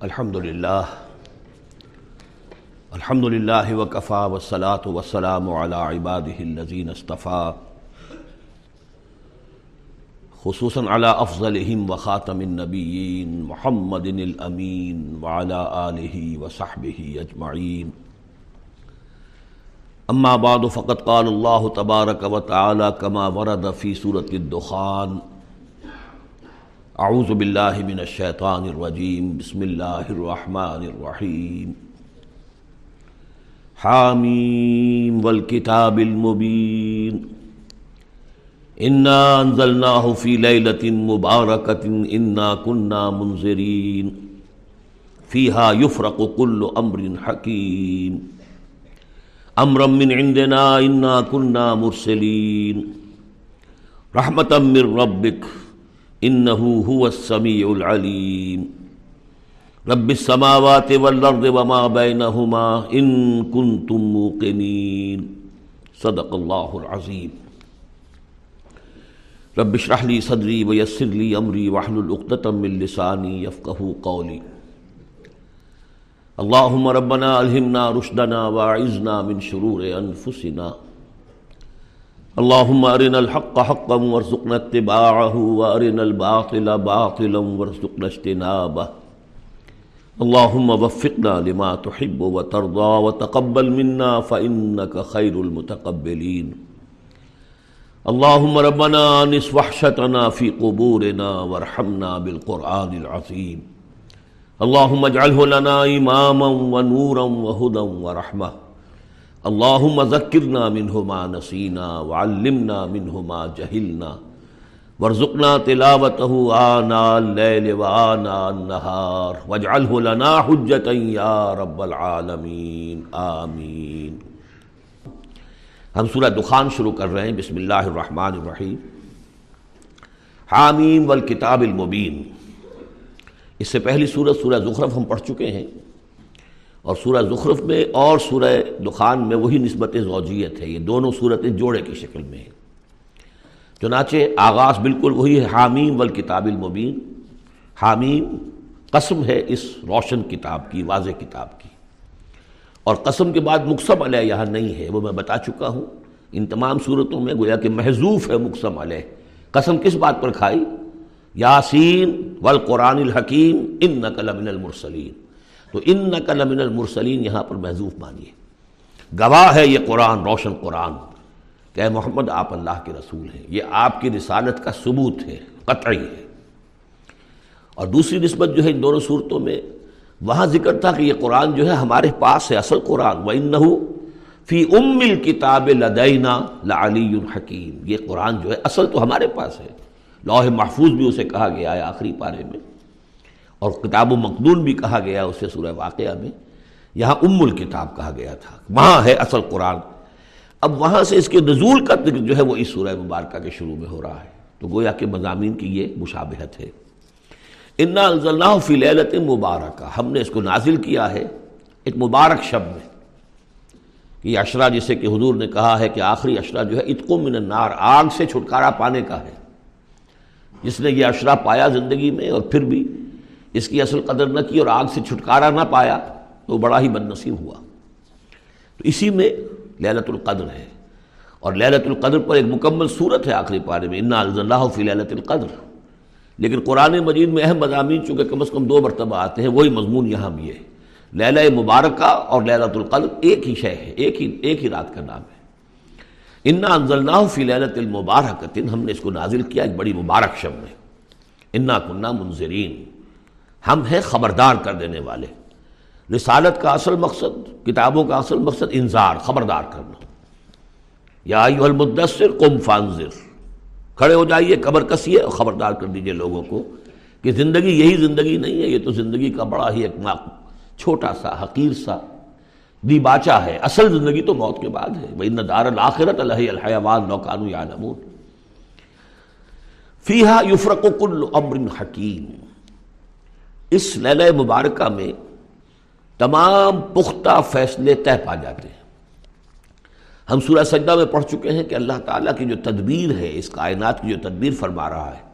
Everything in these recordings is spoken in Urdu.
الحمد للہ۔ الحمد للہ وکفا وسلاۃ وسلام علی عباد الذین اصطفیٰ خصوصاً علی افضلہم وخاتم النبیین محمد الامین وعلی آلہ وصحبہ اجمعین۔ اما بعد فقط قال اللہ تبارک و تعالی کما ورد فی صورت الدخان۔ اعوذ باللہ من الشیطان الرجیم، بسم اللہ الرحمن الرحیم۔ حامیم والکتاب المبین۔ انا انزلناہ فی لیلت مبارکت انا کننا منذرین۔ فیہا یفرق کل امر حکیم۔ امرم من عندنا، انا کننا مرسلین۔ رحمتا من ربک۔ انہو هو السمیع العلیم. رب السماوات والارض وما بینہما ان کنتم موقنین. صدق اللہ العظیم. رب اشرح لی صدری ویسر لی امری واحلل عقدۃ من لسانی یفقهوا قولی. اللہم ربنا الہمنا رشدنا واعذنا من شرور انفسنا. اللهم ارنا الحق حقا وارزقنا اتباعه وارنا الباطل باطلا وارزقنا اجتنابه اللهم وفقنا لما تحب وترضى وتقبل منا فانك خير المتقبلين اللهم ربنا انس وحشتنا في قبورنا وارحمنا بالقران العظيم اللهم اجعله لنا اماما ونورا وهدى ورحمه اللہم ذکرنا منہما نسینا وعلمنا منہما جہلنا ورزقنا تلاوتہ آنا اللیل وآنا النہار واجعلہ لنا حجتا یا رب العالمین، آمین۔ ہم سورہ دخان شروع کر رہے ہیں، بسم اللہ الرحمن الرحیم۔ حامیم والکتاب المبین۔ اس سے پہلی سورہ سورہ زخرف ہم پڑھ چکے ہیں۔ اور سورہ زخرف میں اور سورہ دخان میں وہی نسبت زوجیت ہے۔ یہ دونوں صورتیں جوڑے کی شکل میں ہیں۔ چنانچہ آغاز بالکل وہی ہے، حامیم والکتاب المبین۔ حامیم قسم ہے اس روشن کتاب کی، واضح کتاب کی۔ اور قسم کے بعد مقصم علیہ یہاں نہیں ہے، وہ میں بتا چکا ہوں۔ ان تمام صورتوں میں گویا کہ محضوف ہے مقصم علیہ۔ قسم کس بات پر کھائی؟ یاسین والقرآن الحکیم ان نقل من المرسلین۔ تو ان نقل من المرسلین یہاں پر محضوف مانیے۔ گواہ ہے یہ قرآن، روشن قرآن۔ کہ اے محمد، آپ اللہ کے رسول ہیں۔ یہ آپ کی رسالت کا ثبوت ہے، قطعی ہے۔ اور دوسری نسبت جو ہے ان دونوں صورتوں میں، وہاں ذکر تھا کہ یہ قرآن جو ہے ہمارے پاس ہے، اصل قرآن۔ و وَإِنَّهُ فی ام الکتاب لدینا لعلی الحکیم یہ قرآن جو ہے اصل تو ہمارے پاس ہے۔ لوح محفوظ بھی اسے کہا گیا ہے آخری پارے میں۔ اور کتاب و مقدون بھی کہا گیا اسے سورہ واقعہ میں، یہاں ام الکتاب کہا گیا تھا، وہاں ہے اصل قرآن۔ اب وہاں سے اس کے نزول کا ذکر جو ہے وہ اس سورہ مبارکہ کے شروع میں ہو رہا ہے۔ تو گویا کہ مضامین کی یہ مشابہت ہے۔ انا الزلّہ فی لیلت مبارکہ ہم نے اس کو نازل کیا ہے ایک مبارک شب میں۔ یہ اشرا جسے کہ حضور نے کہا ہے کہ آخری اشرا جو ہے اتقو من النار، آگ سے چھٹکارا پانے کا ہے۔ جس نے یہ اشرا پایا زندگی میں اور پھر بھی اس کی اصل قدر نہ کی اور آگ سے چھٹکارا نہ پایا تو بڑا ہی بد نصیب ہوا۔ تو اسی میں للت القدر ہے اور للت القدر پر ایک مکمل صورت ہے آخری پارے میں۔ انا اللہ فی للت القدر۔ لیکن قرآن مجید میں اہم مضامین چونکہ کم از کم دو مرتبہ آتے ہیں، وہی مضمون یہاں بھی ہے۔ لیلہ مبارکہ اور للت القدر ایک ہی شے ہے، ایک ہی ایک ہی رات کا نام ہے۔ انا انزلناہ فی للت المبارکت ہم نے اس کو نازل کیا، ایک بڑی مبارک شب میں انا کنہ منظرین ہم ہیں خبردار کر دینے والے۔ رسالت کا اصل مقصد، کتابوں کا اصل مقصد انذار، خبردار کرنا۔ یا ایوہ المدثر قم فانذر۔ کھڑے ہو جائیے، قبر کسیے اور خبردار کر دیجیے لوگوں کو کہ زندگی یہی زندگی نہیں ہے، یہ تو زندگی کا بڑا ہی ایک چھوٹا سا، حقیر سا۔ دی باچا ہے، اصل زندگی تو موت کے بعد ہے۔ وَإِنَّ دَارَ الْآخِرَةَ لَهِيَ الْحَيَوَانِ، لَوْ كَانُوا يَعْلَمُونَ۔ فِيهَا يُفْرَقُ كُلُّ أَمْرٍ حَكِيمٍ۔ اس لیلہ مبارکہ میں تمام پختہ فیصلے طے پا جاتے ہیں۔ ہم سورہ سجدہ میں پڑھ چکے ہیں کہ اللہ تعالیٰ کی جو تدبیر ہے، اس کائنات کی جو تدبیر فرما رہا ہے۔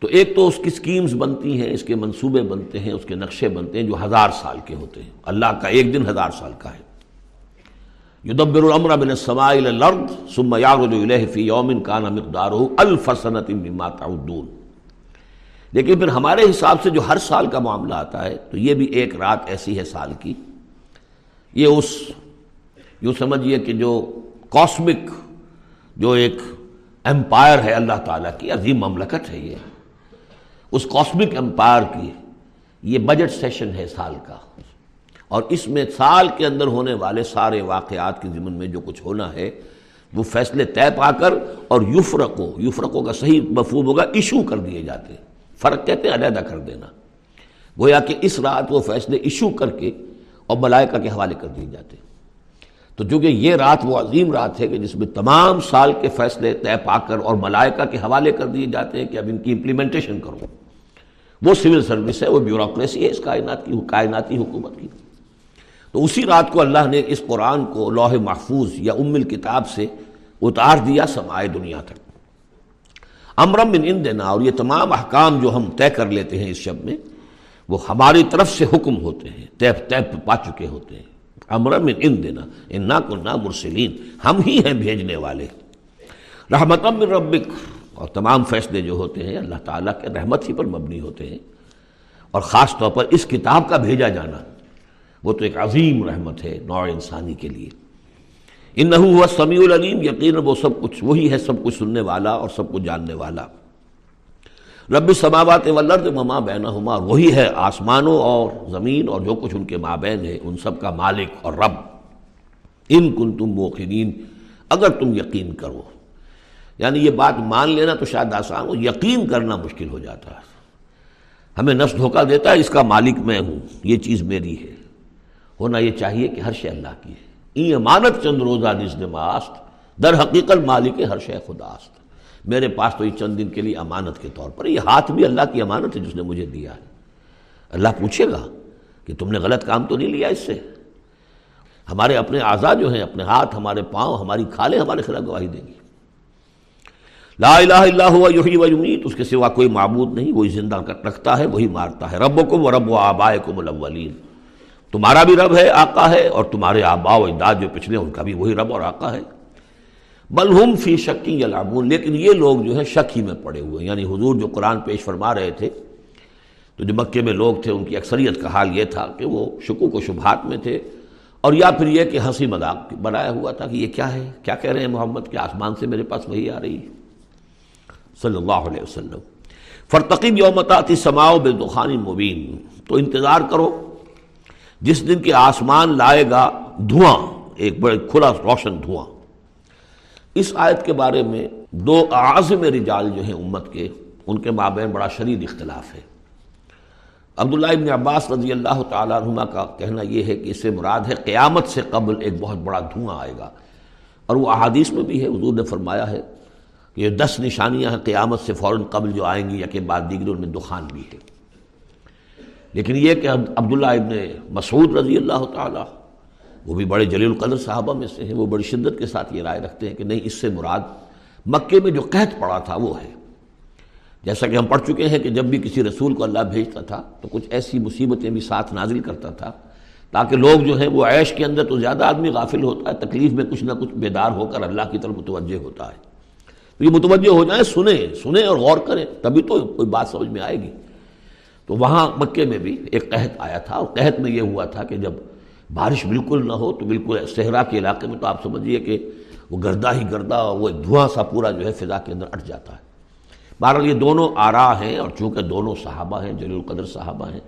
تو ایک تو اس کی سکیمز بنتی ہیں، اس کے منصوبے بنتے ہیں، اس کے نقشے بنتے ہیں جو ہزار سال کے ہوتے ہیں۔ اللہ کا ایک دن ہزار سال کا ہے۔ یدبر الامر من السماء الى الارض ثم يعرج اليه في يوم كان مقداره الف سنه مما تعدون۔ لیکن پھر ہمارے حساب سے جو ہر سال کا معاملہ آتا ہے، تو یہ بھی ایک رات ایسی ہے سال کی۔ یہ اس، یوں سمجھیے کہ جو کاسمک جو ایک امپائر ہے اللہ تعالیٰ کی، عظیم مملکت ہے یہ۔ اس کاسمک امپائر کی یہ بجٹ سیشن ہے سال کا۔ اور اس میں سال کے اندر ہونے والے سارے واقعات کے ضمن میں جو کچھ ہونا ہے، وہ فیصلے طے پا کر اور یفرقو یفرقو کا صحیح مفہوم ہوگا ایشو کر دیے جاتے ہیں۔ فرق کہتے ہیں، علیحدہ کر دینا۔ گویا کہ اس رات وہ فیصلے ایشو کر کے اور ملائکہ کے حوالے کر دیے جاتے ہیں۔ تو چونکہ یہ رات وہ عظیم رات ہے کہ جس میں تمام سال کے فیصلے طے پا کر اور ملائکہ کے حوالے کر دیے جاتے ہیں کہ اب ان کی امپلیمنٹیشن کرو۔ وہ سول سروس ہے، وہ بیوروکریسی ہے، اس کائنات کی، کائناتی حکومت کی۔ تو اسی رات کو اللہ نے اس قرآن کو لوح محفوظ یا ام الکتاب سے اتار دیا سمائے دنیا تک۔ امرم من ان دینا اور یہ تمام احکام جو ہم طے کر لیتے ہیں اس شب میں، وہ ہماری طرف سے حکم ہوتے ہیں، طے طے پا چکے ہوتے ہیں۔ امرم من ان دینا ان نہ مرسلین، ہم ہی ہیں بھیجنے والے۔ رحمت من ربک، اور تمام فیصلے جو ہوتے ہیں، اللہ تعالیٰ کے رحمت ہی پر مبنی ہوتے ہیں۔ اور خاص طور پر اس کتاب کا بھیجا جانا، وہ تو ایک عظیم رحمت ہے نوع انسانی کے لیے۔ ان نہ ہوا سمیع العلیم یقین وہ سب کچھ، وہی ہے سب کچھ سننے والا اور سب کچھ جاننے والا۔ رب سماوات ولرد مما بینا ہما وہی ہے آسمانوں اور زمین اور جو کچھ ان کے مابین ہے، ان سب کا مالک اور رب۔ ان کن تم موقعین اگر تم یقین کرو۔ یعنی یہ بات مان لینا تو شاید آسان ہو، یقین کرنا مشکل ہو جاتا ہے۔ ہمیں نفس دھوکہ دیتا ہے، اس کا مالک میں ہوں، یہ چیز میری ہے۔ ہونا یہ چاہیے کہ ہر شے اللہ کی ہے۔ این امانت چند روزہ نزد ماست در حقیقت مالک ہر شے خداست میرے پاس تو یہ چند دن کے لیے امانت کے طور پر یہ ہاتھ بھی اللہ کی امانت ہے جس نے مجھے دیا ہے۔ اللہ پوچھے گا کہ تم نے غلط کام تو نہیں لیا اس سے؟ ہمارے اپنے اعضاء جو ہیں، اپنے ہاتھ، ہمارے پاؤں، ہماری کھالیں ہمارے خلاف گواہی دیں گی لا الہ الا ہوا، یحیی و یمیت۔ اس کے سوا کوئی معبود نہیں، وہی زندہ رکھتا ہے، وہی مارتا ہے۔ ربکم و رب و آبائکم الاولین۔ تمہارا بھی رب ہے، آقا ہے، اور تمہارے آبا و اجداد جو پچھلے ان کا بھی وہی رب اور آقا ہے۔ بلہم فی شکی یلعبون، لیکن یہ لوگ جو ہے شک ہی میں پڑے ہوئے یعنی حضور جو قرآن پیش فرما رہے تھے، تو جو مکے میں لوگ تھے، ان کی اکثریت کا حال یہ تھا کہ وہ شکوک و شبہات میں تھے، اور یا پھر یہ کہ ہنسی مذاق بنایا ہوا تھا کہ یہ کیا ہے؟ کیا کہہ رہے ہیں محمد؟ کے آسمان سے میرے پاس وہی آ رہی ہے؟ صلی اللہ علیہ وسلم۔ فرتقیب یومتاتی سماؤ بے دخانی مبین تو انتظار کرو جس دن کے آسمان لائے گا دھواں، ایک بڑے کھلا روشن دھواں۔ اس آیت کے بارے میں دو اعظم رجال جو ہیں امت کے، ان کے مابین بڑا شدید اختلاف ہے۔ عبداللہ ابن عباس رضی اللہ تعالیٰ عنہ کا کہنا یہ ہے کہ اس سے مراد ہے قیامت سے قبل ایک بہت بڑا دھواں آئے گا۔ اور وہ احادیث میں بھی ہے، حضور نے فرمایا ہے کہ یہ دس نشانیاں ہیں، قیامت سے فوراً قبل جو آئیں گی یا کہ بعد دیگر ان میں دخان بھی ہے۔ لیکن یہ کہ عبداللہ ابن مسعود رضی اللہ تعالیٰ، وہ بھی بڑے جلیل القدر صحابہ میں سے ہیں، وہ بڑی شدت کے ساتھ یہ رائے رکھتے ہیں کہ نہیں، اس سے مراد مکے میں جو قحط پڑا تھا وہ ہے۔ جیسا کہ ہم پڑھ چکے ہیں کہ جب بھی کسی رسول کو اللہ بھیجتا تھا تو کچھ ایسی مصیبتیں بھی ساتھ نازل کرتا تھا تاکہ لوگ جو ہیں وہ عیش کے اندر تو زیادہ آدمی غافل ہوتا ہے، تکلیف میں کچھ نہ کچھ بیدار ہو کر اللہ کی طرف متوجہ ہوتا ہے۔ تو یہ متوجہ ہو جائیں، سنیں سنیں اور غور کریں، تبھی تو کوئی بات سمجھ میں آئے گی۔ تو وہاں مکے میں بھی ایک قحط آیا تھا اور قحط میں یہ ہوا تھا کہ جب بارش بالکل نہ ہو تو بالکل صحرا کے علاقے میں تو آپ سمجھیے کہ وہ گردہ ہی گردہ وہ دھواں سا پورا جو ہے فضا کے اندر اٹھ جاتا ہے۔ بہرحال یہ دونوں آرا ہیں اور چونکہ دونوں صحابہ ہیں، جلیل القدر صحابہ ہیں،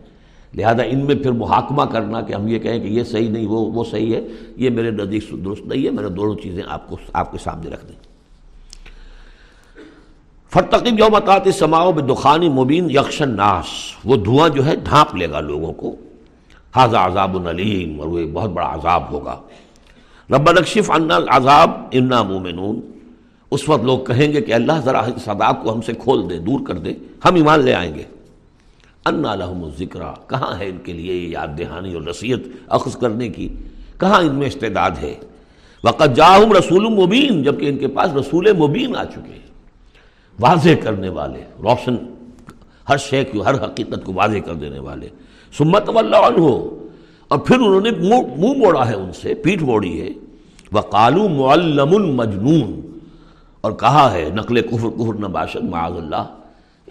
لہذا ان میں پھر محاکمہ کرنا کہ ہم یہ کہیں کہ یہ صحیح نہیں، وہ وہ صحیح ہے، یہ میرے نزدیک درست نہیں ہے، میں نے دونوں چیزیں آپ کو، آپ کے سامنے رکھ دیں۔ فرتقب یوم متات سماؤ میں دخانی مبین یکشن ناس وہ دھواں جو ہے ڈھانپ لے گا لوگوں کو۔ حاضہ عذاب العلیم اور وہ ایک بہت بڑا عذاب ہوگا۔ رب الکشف ان العذاب انا مومنون اس وقت لوگ کہیں گے کہ اللہ ذرا اس عذاب کو ہم سے کھول دے، دور کر دے۔ ہم ایمان لے آئیں گے۔ انا لہم الذکر۔ کہاں ہے ان کے لیے یہ یاد دہانی اور رسیت اخذ کرنے کی؟ کہاں ان میں استعداد ہے؟ وقت جاہم رسول مبین جبکہ ان کے پاس رسول مبین آ چکے ہیں۔ واضح کرنے والے، روشن، ہر شے کی، ہر حقیقت کو واضح کر دینے والے۔ سمت عنہ۔ ہو اور پھر انہوں نے منہ موڑا ہے ان سے، پیٹھ موڑی ہے۔ وہ کالو معلم المجنون اور کہا ہے، نقل کفر کفر نباشد معاذ اللہ۔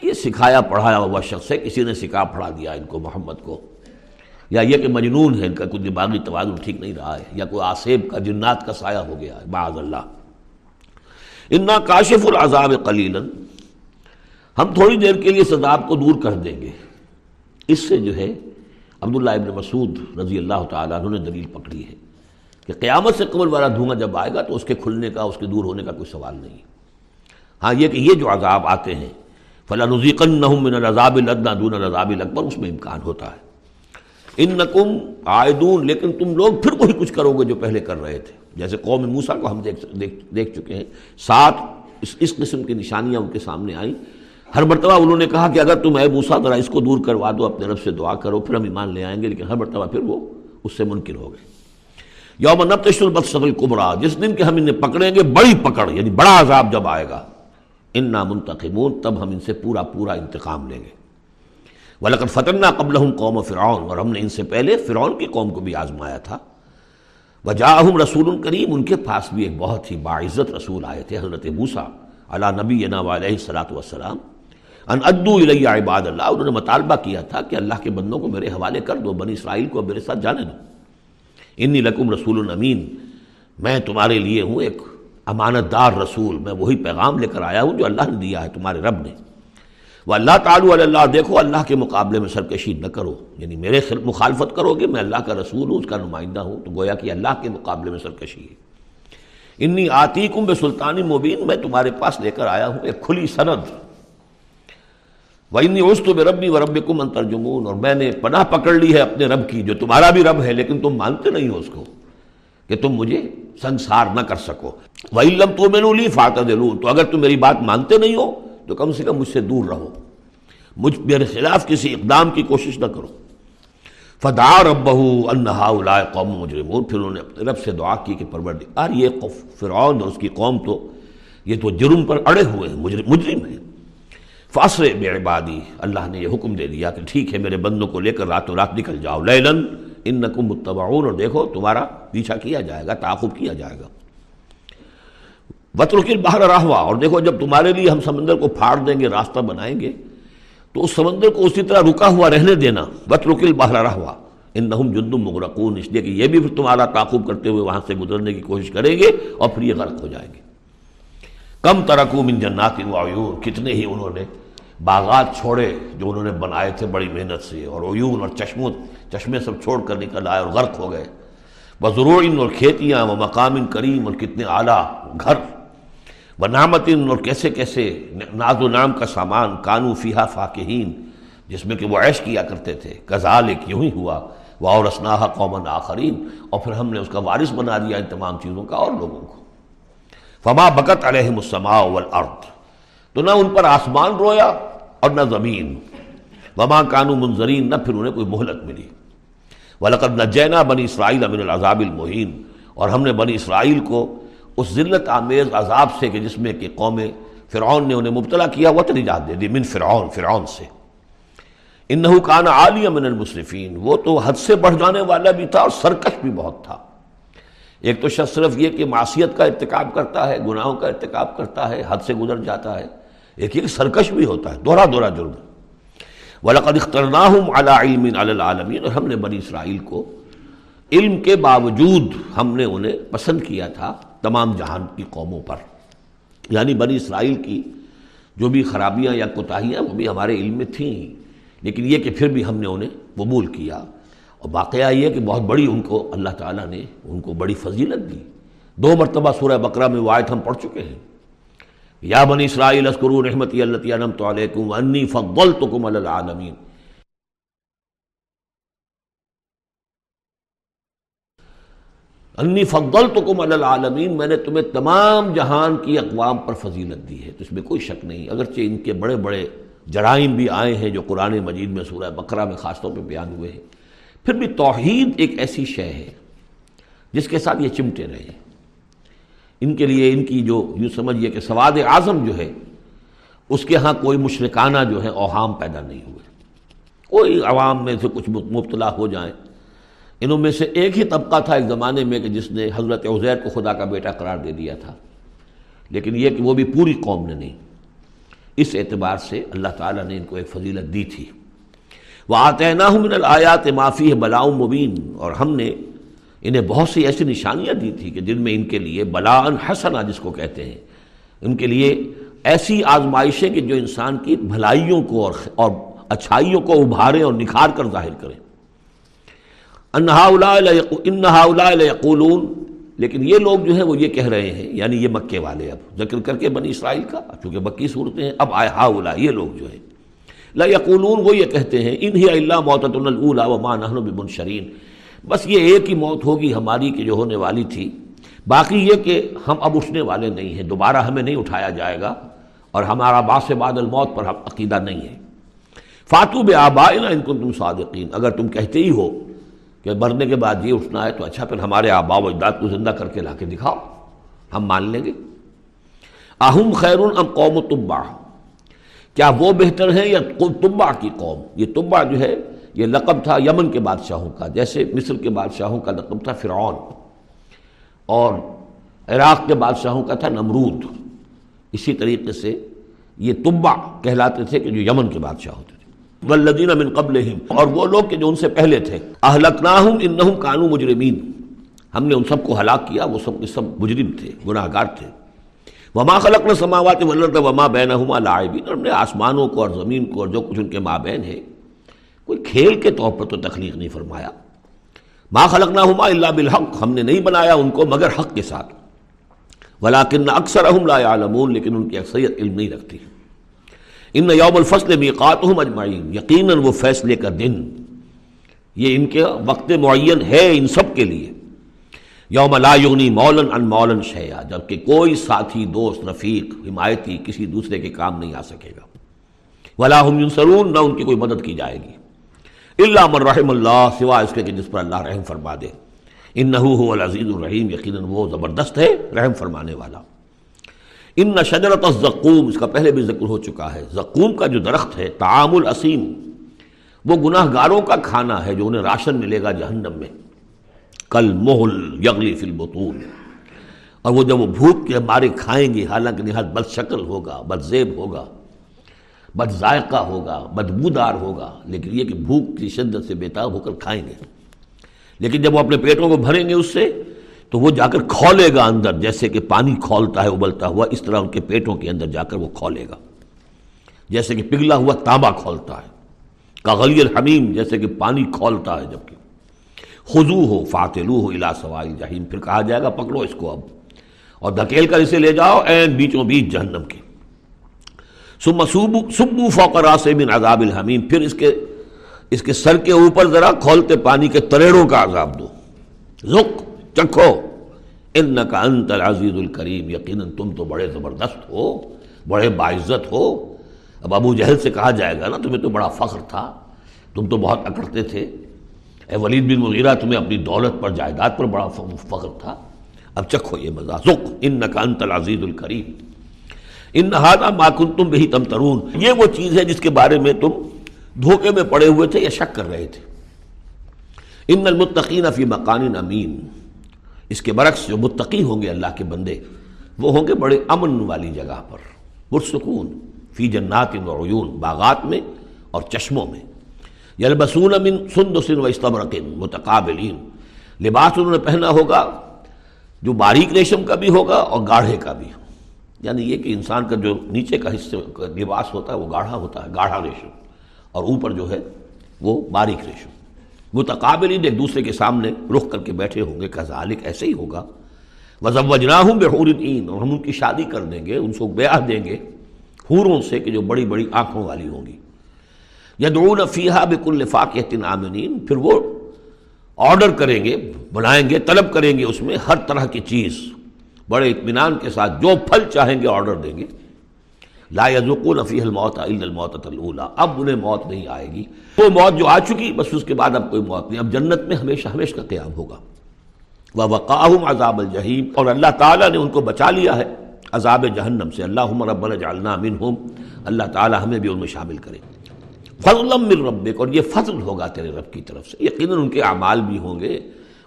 یہ سکھایا، پڑھایا ہوا شخص ہے، کسی نے سکھا، پڑھا دیا ان کو، محمد کو۔ یا یہ کہ مجنون ہے، ان کا کوئی دماغی توازن ٹھیک نہیں رہا ہے، یا کوئی آسیب کا، جنات کا سایہ ہو گیا ہے، معاذ اللہ۔ انا کاشف العذاب قلیلا۔ ہم تھوڑی دیر کے لیے اس عذاب کو دور کر دیں گے۔ اس سے جو ہے، عبداللہ ابن مسعود رضی اللہ تعالیٰ عنہ نے دلیل پکڑی ہے کہ قیامت سے قبل والا دھواں جب آئے گا تو اس کے کھلنے کا، اس کے دور ہونے کا کوئی سوال نہیں ہاں یہ کہ یہ جو عذاب آتے ہیں فلاں من العذاب الدنا دون العذاب الاکبر اس میں امکان ہوتا ہے۔ ان نقم آئدون لیکن تم لوگ پھر وہی کچھ کرو گے جو پہلے کر رہے تھے۔ جیسے قوم موسا کو ہم دیکھ دیکھ چکے ہیں۔ سات اس اس قسم کی نشانیاں ان کے سامنے آئیں۔ ہر مرتبہ انہوں نے کہا کہ اگر تم اے موسا ذرا اس کو دور کروا دو، اپنے رب سے دعا کرو، پھر ہم ایمان لے آئیں گے، لیکن ہر مرتبہ پھر وہ اس سے منکر ہو گئے۔ یوم نبتش البصل القبرا جس دن کہ ہم انہیں پکڑیں گے، بڑی پکڑ یعنی بڑا عذاب جب آئے گا۔ ان نامنتقمون تب ہم ان سے پورا پورا انتقام لیں گے۔ ولاقت فتنہ قبل قوم فرعون، اور ہم نے ان سے پہلے فرعون کی قوم کو بھی آزمایا تھا۔ وجاہم رسول کریم، ان کے پاس بھی ایک بہت ہی باعزت رسول آئے تھے، حضرت موسا علا نبی علیہ صلاۃ والسلام۔ ان ادو الیہ عباد اللہ، انہوں نے مطالبہ کیا تھا کہ اللہ کے بندوں کو میرے حوالے کر دو، بنی اسرائیل کو میرے ساتھ جانے دو۔ انی لکم رسول الامین میں تمہارے لیے ہوں ایک امانت دار رسول، میں وہی پیغام لے کر آیا ہوں جو اللہ نے دیا ہے تمہارے رب نے۔ وہ اللہ تعالیٰ اللہ، دیکھو اللہ کے مقابلے میں سرکشی نہ کرو یعنی میرے مخالفت کرو گے، میں اللہ کا رسول ہوں، اس کا نمائندہ ہوں، تو گویا کہ اللہ کے مقابلے میں سرکشی ہے۔ انی آتی کم بے سلطانی مبین، میں تمہارے پاس لے کر آیا ہوں ایک کھلی سند۔ وہ انی اس تو ربی و رب کم انترجمون اور میں نے پناہ پکڑ لی ہے اپنے رب کی، جو تمہارا بھی رب ہے، لیکن تم مانتے نہیں ہو اس کو، کہ تم مجھے سنسار نہ کر سکو۔ وہ علم تو میں لی فاتح تو اگر تم میری بات مانتے نہیں ہو تو کم سے کم مجھ سے دور رہو۔ مجھ میرے خلاف کسی اقدام کی کوشش نہ کرو۔ فدا رب انہا قوم مجرمون۔ پھر انہوں نے اپنے رب سے دعا کی کہ پرور یار یہ فرعون اور اس کی قوم تو، یہ تو جرم پر اڑے ہوئے ہیں، مجرم مجرم ہیں۔ فاصر بے عبادی اللہ نے یہ حکم دے دیا کہ ٹھیک ہے، میرے بندوں کو لے کر راتوں رات نکل جاؤ۔ لیلن ان نقم متبعون، اور دیکھو تمہارا پیچھا کیا جائے گا، تعاقب کیا جائے گا۔ وطرکل باہر راہوا اور دیکھو، جب تمہارے لیے ہم سمندر کو پھاڑ دیں گے، راستہ بنائیں گے، تو اس سمندر کو اسی طرح رکا ہوا رہنے دینا۔ وطرکل باہر راہوا ان نہم جندم مغرقون۔ اس لیے کہ یہ بھی پھر تمہارا تعاقب کرتے ہوئے وہاں سے گزرنے کی کوشش کریں گے اور پھر یہ غرق ہو جائیں گے۔ کم ترکو من جنات وعیون کتنے ہی انہوں نے باغات چھوڑے جو انہوں نے بنائے تھے بڑی محنت سے، اور عیون اور چشموں، چشمے سب چھوڑ کر نکل آئے اور غرق ہو گئے۔ بضرور اور کھیتیاں و مقام کریم، اور کتنے اعلیٰ، گھر۔ بنامتن اور کیسے کیسے ناز و نام کا سامان کانو فیحا فاکہین، جس میں کہ وہ عیش کیا کرتے تھے کزال ایک یوں ہی ہوا وہ اور اسناح قومن آخرین اور پھر ہم نے اس کا وارث بنا دیا ان تمام چیزوں کا اور لوگوں کو۔ فما بکت علیہ السماء والارض تو نہ ان پر آسمان رویا اور نہ زمین۔ وما کانو منظرین نہ پھر انہیں کوئی مہلت ملی۔ ولقد نجینا بنی اسرائیل امن العذاب المحین اور ہم نے بنی اسرائیل کو اس ذلت آمیز عذاب سے کہ جس میں کہ قوم فرعون نے انہیں مبتلا کیا، وہ تو نجات دے دی من فرعون فرعون سے۔ انہو کان عالی من المصرفین وہ تو حد سے بڑھ جانے والا بھی تھا اور سرکش بھی بہت تھا۔ ایک تو شخص صرف یہ کہ معصیت کا ارتکاب کرتا ہے، گناہوں کا ارتکاب کرتا ہے، حد سے گزر جاتا ہے۔ ایک ایک سرکش بھی ہوتا ہے۔ دورہ دورہ جرم۔ وَلَقَدْ اِخْتَرْنَاهُمْ عَلَىٰ عِلْمٍ عَلَى الْعَالَمِينَ۔ اور ہم نے بنی اسرائیل کو علم کے باوجود ہم نے انہیں پسند کیا تھا۔ تمام جہان کی قوموں پر۔ یعنی بنی اسرائیل کی جو بھی خرابیاں یا کوتاہیاں وہ بھی ہمارے علم میں تھیں۔ لیکن یہ کہ پھر بھی ہم نے انہیں قبول کیا۔ اور واقعہ یہ کہ بہت بڑی ان کو اللہ تعالیٰ نے ان کو بڑی فضیلت دی۔ دو مرتبہ سورہ بقرہ میں وہ آیت ہم پڑھ چکے ہیں۔ یا بنی اسرائیل اسکرو رحمتی اللہ نمت علیکم انی فضلتکم علی العالمین۔ انی فضلتکم علی العالمین، میں نے تمہیں تمام جہان کی اقوام پر فضیلت دی ہے، تو اس میں کوئی شک نہیں۔ اگرچہ ان کے بڑے بڑے جرائم بھی آئے ہیں جو قرآن مجید میں، سورہ بقرہ میں خاص طور پہ بیان ہوئے ہیں، پھر بھی توحید ایک ایسی شے ہے جس کے ساتھ یہ چمٹے رہے ان کے لیے ان کی جو یوں سمجھیے کہ سواد اعظم جو ہے، اس کے ہاں کوئی مشرکانہ جو ہے اوہام پیدا نہیں ہوئے۔ کوئی عوام میں سے کچھ مبتلا ہو جائیں۔ انہوں میں سے ایک ہی طبقہ تھا ایک زمانے میں کہ جس نے حضرت عزیر کو خدا کا بیٹا قرار دے دیا تھا۔ لیکن یہ کہ وہ بھی پوری قوم نے نہیں۔ اس اعتبار سے اللہ تعالیٰ نے ان کو ایک فضیلت دی تھی۔ وہ آتے من الآیات معافی ہے بلاؤ مبین اور ہم نے انہیں بہت سی ایسی نشانیاں دی تھی کہ جن میں ان کے لیے بلاً حسنا جس کو کہتے ہیں۔ ان کے لیے ایسی آزمائشیں کہ جو انسان کی بھلائیوں کو اور اچھائیوں کو ابھاریں اور نکھار کر ظاہر کریں۔ انہا انہا یقولون لیکن یہ لوگ جو ہیں وہ یہ کہہ رہے ہیں یعنی یہ مکے والے اب، ذکر کر کے بنی اسرائیل کا، چونکہ مکی صورتیں ہیں، اب آئے ہا اولا یہ لوگ جو ہیں۔ لا یقولون وہ یہ کہتے ہیں، انہی اللہ موتۃ الاولا و نحن بمنشرین۔ بس یہ ایک ہی موت ہوگی ہماری کہ جو ہونے والی تھی۔ باقی یہ کہ ہم اب اٹھنے والے نہیں ہیں، دوبارہ ہمیں نہیں اٹھایا جائے گا، اور ہمارا باس بعد الموت پر عقیدہ نہیں ہے فاتو بے آبا ان کو تم صادقین، اگر تم کہتے ہی ہو کہ مرنے کے بعد یہ اٹھنا ہے تو اچھا پھر ہمارے آبا و اجداد کو زندہ کر کے لا کے دکھاؤ۔ ہم مان لیں گے۔ اہم خیر ام قوم تبا کیا وہ بہتر ہیں یا تبا کی قوم؟ یہ تبا جو ہے، یہ لقب تھا یمن کے بادشاہوں کا، جیسے مصر کے بادشاہوں کا لقب تھا فرعون۔ اور عراق کے بادشاہوں کا تھا نمرود۔ اسی طریقے سے یہ تبا کہلاتے تھے کہ جو یمن کے بادشاہ ہوتے تھے۔ والذین من قبلہم۔ اور وہ لوگ کہ جو ان سے پہلے تھے۔ اہلکناہم انہم کانو مجرمین۔ ہم نے ان سب کو ہلاک کیا، وہ سب سب مجرم تھے گناہ گار تھے۔ وما خلقنا السماوات والارض وما بینہما لاعبین۔ اور ہم نے آسمانوں کو اور زمین کو اور جو کچھ ان کے مابین ہے کوئی کھیل کے طور پر تو تخلیق نہیں فرمایا۔ ما خلقنا ہما اللہ بالحق۔ ہم نے نہیں بنایا ان کو مگر حق کے ساتھ۔ ولاکن اکثر اہم لا عالمون لیکن ان کی اکثریت علم نہیں رکھتی۔ ان یوم الفصل میقاتہم اجمعین، یقیناً وہ فیصلے کا دن۔ یہ ان کے وقت معین ہے ان سب کے لیے۔ یوم لا یغنی مولن ان مولن شیا جبکہ کوئی ساتھی، دوست، رفیق، حمایتی کسی دوسرے کے کام نہیں آ سکے گا۔ ولا ہم ینصرون، نہ ان کی کوئی مدد کی جائے گی۔ اللہ من رحم اللہ سوا اس کے کہ جس پر اللہ رحم فرما دے۔ ان نحو العزیز الرحیم، یقیناً وہ زبردست ہے رحم فرمانے والا۔ ان نہ شجرت اس کا پہلے بھی ذکر ہو چکا ہے، زقوم کا جو درخت ہے تعام العصیم وہ گناہ گاروں کا کھانا ہے جو انہیں راشن ملے گا جہنم میں۔ کل محل یغلی فی البطون، اور وہ جب وہ بھوک کے مارے کھائیں گے، حالانکہ نہایت بد شکل ہوگا، بد زیب ہوگا، بد ذائقہ ہوگا بدبودار ہوگا، لیکن یہ کہ بھوک کی شدت سے بےتاب ہو کر کھائیں گے۔ لیکن جب وہ اپنے پیٹوں کو بھریں گے اس سے تو وہ جا کر کھولے گا اندر، جیسے کہ پانی کھولتا ہے، ابلتا ہوا، اس طرح ان کے پیٹوں کے اندر جا کر وہ کھولے گا۔ جیسے کہ پگھلا ہوا تانبا کھولتا ہے کاغلی الحمیم جیسے کہ پانی کھولتا ہے جبکہ خزو ہو فاتلو ہو الا سوائل جہیم پھر کہا جائے گا، پکڑو اس کو اب۔ اور دھکیل کر اسے لے جاؤ این بیچوں بیچ جہنم کے۔ سبو فوقرا سے بن عذاب الحمیم۔ پھر اس کے اس کے سر کے اوپر ذرا کھولتے پانی کے تریڑوں کا عذاب دو۔ زک! چکھو ان کا انت العزیز الکریم، یقیناً تم تو بڑے زبردست ہو، بڑے باعزت ہو۔ اب ابو جہل سے کہا جائے گا نا، تمہیں تو بڑا فخر تھا، تم تو بہت اکڑتے تھے۔ اے ولید بن مغیرہ، تمہیں اپنی دولت پر، جائیداد پر بڑا فخر تھا۔ اب چکھو یہ مزہ زک ان کا انت العزیز الکریم۔ ان نہادا ماکن تم بھی تم ترون یہ وہ چیز ہے جس کے بارے میں تم دھوکے میں پڑے ہوئے تھے یا شک کر رہے تھے۔ ان المتقین فی مکان امین۔ اس کے برعکس جو متقی ہوں گے اللہ کے بندے، وہ ہوں گے بڑے امن والی جگہ پر، پرسکون، فی جنات و عیون، باغات میں اور چشموں میں۔ یلبسون امن سند سن و استبرقن متقابلین۔ لباس انہوں نے پہنا ہوگا جو باریک ریشم کا بھی ہوگا اور گاڑھے کا بھی یعنی یہ کہ انسان کا جو نیچے کا حصے لباس ہوتا ہے وہ گاڑھا ہوتا ہے، گاڑھا ریشم۔ اور اوپر جو ہے وہ باریک ریشم۔ وہ ایک دوسرے کے سامنے رخ کر کے بیٹھے ہوں گے، کذالک ایسے ہی ہوگا۔ وضب وجنا ہوں اور ہم ان کی شادی کر دیں گے، ان کو بیاہ دیں گے، حوروں سے کہ جو بڑی بڑی آنکھوں والی ہوں گی۔ یدعون فیحہ بک الفاق آمنین پھر وہ آرڈر کریں گے، بنائیں گے، طلب کریں گے اس میں ہر طرح کی چیز۔ بڑے اطمینان کے ساتھ جو پھل چاہیں گے آرڈر دیں گے۔ لا یزقون فیہ الموت الا الموت الاولى اب انہیں موت نہیں آئے گی. وہ موت جو آ چکی، بس اس کے بعد اب کوئی موت نہیں. اب جنت میں ہمیشہ ہمیشہ کا قیام ہوگا. وہ وقاہم عذاب الجحیم. اور اللہ تعالیٰ نے ان کو بچا لیا ہے عذاب جہنم سے. اللہ رب جالنا منہم. اللہ تعالی ہمیں بھی ان میں شامل کرے. فضل من ربک. اور یہ فضل ہوگا تیرے رب کی طرف سے. یقیناً ان کے اعمال بھی ہوں گے،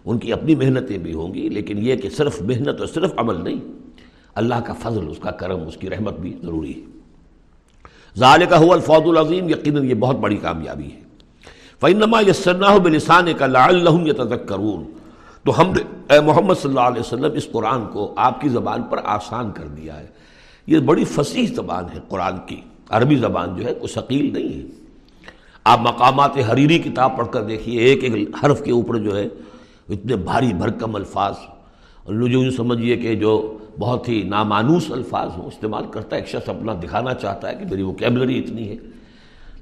ان کی اپنی محنتیں بھی ہوں گی، لیکن یہ کہ صرف محنت اور صرف عمل نہیں اللہ کا فضل، اس کا کرم، اس کی رحمت بھی ضروری ہے۔ ظال کا ہو الفوج العظیم، یقیناً یہ بہت بڑی کامیابی ہے۔ فعنما یسرنا بلسان کا لا اللہ کرون تو ہم نے، اے محمد صلی اللہ علیہ وسلم، اس قرآن کو آپ کی زبان پر آسان کر دیا ہے۔ یہ بڑی فصیح زبان ہے قرآن کی۔ عربی زبان جو ہے کوئی ثقیل نہیں ہے۔ آپ مقامات حریری کتاب پڑھ کر دیکھیے، ایک ایک حرف کے اوپر جو ہے، اتنے بھاری بھرکم الفاظ۔ جو سمجھیے کہ جو بہت ہی نامانوس الفاظ ہوں استعمال کرتا ہے، ایک شخص اپنا دکھانا چاہتا ہے کہ میری وہ کیبلری اتنی ہے۔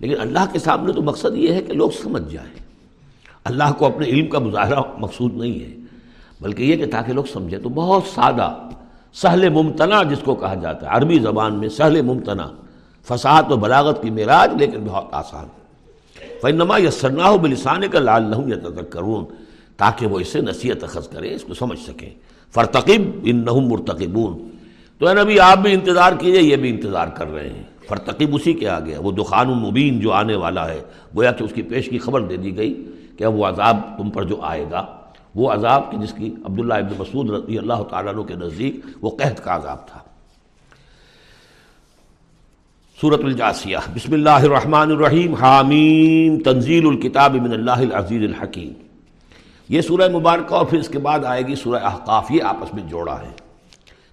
لیکن اللہ کے سامنے تو مقصد یہ ہے کہ لوگ سمجھ جائیں۔ اللہ کو اپنے علم کا مظاہرہ مقصود نہیں ہے، بلکہ یہ کہ تاکہ لوگ سمجھیں۔ تو بہت سادہ، سہل ممتنا جس کو کہا جاتا ہے۔ عربی زبان میں سہل ممتنا فساد و بلاغت کی معراج لیکن بہت آسان۔ فنما یا سرنا بلسان کا لال لہوں یا کرون تاکہ وہ اسے نصیحت اخذ کریں، اس کو سمجھ سکیں۔ فرتقب ان نہم مرتقبون۔ تو اے نبی، آپ بھی انتظار کیجیے، یہ بھی انتظار کر رہے ہیں۔ فرتقب اسی کے آ گیا وہ دخان المبین جو آنے والا ہے، گویا کہ اس کی پیش کی خبر دے دی گئی کہ اب وہ عذاب تم پر جو آئے گا، وہ عذاب کی جس کی عبداللہ ابن مسعود رضی اللہ تعالیٰ عنہ کے نزدیک وہ قحط کا عذاب تھا۔ سورت الجاسیہ، بسم اللہ الرحمن الرحیم، حامیم، تنزیل الکتاب من اللہ العزیز الحکیم۔ یہ سورہ مبارکہ اور پھر اس کے بعد آئے گی سورہ احقاف، یہ آپس میں جوڑا ہے۔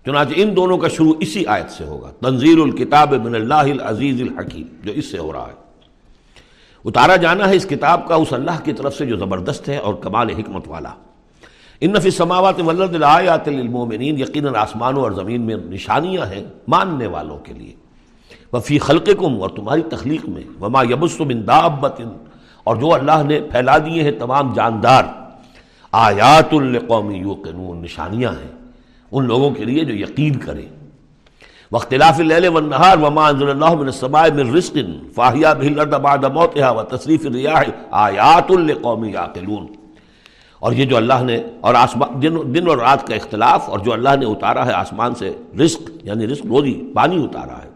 چنانچہ ان دونوں کا شروع اسی آیت سے ہوگا۔ تنزیل الکتاب من اللہ العزیز الحکیم، جو اس سے ہو رہا ہے۔ اتارا جانا ہے اس کتاب کا اس اللہ کی طرف سے جو زبردست ہے اور کمال حکمت والا۔ ان نفی سماوات ولد الآیات للمومنین یقیناً آسمانوں اور زمین میں نشانیاں ہیں ماننے والوں کے لیے۔ وفی خلقکم اور تمہاری تخلیق میں، وما یبس من دابت اور جو اللہ نے پھیلا دیے ہیں تمام جاندار۔ آیات القومی یوقنون نشانیاں ہیں ان لوگوں کے لیے جو یقین کریں۔ واختلاف اللیل والنہار وما انزل اللہ من السماء من رزق فاحیا به الارض بعد موتها وتصریف الرياح آیات لقوم یعقلون اور یہ جو اللہ نے اور آسمان دن, دن اور رات کا اختلاف اور جو اللہ نے اتارا ہے آسمان سے رزق یعنی رزق روزی پانی اتارا ہے۔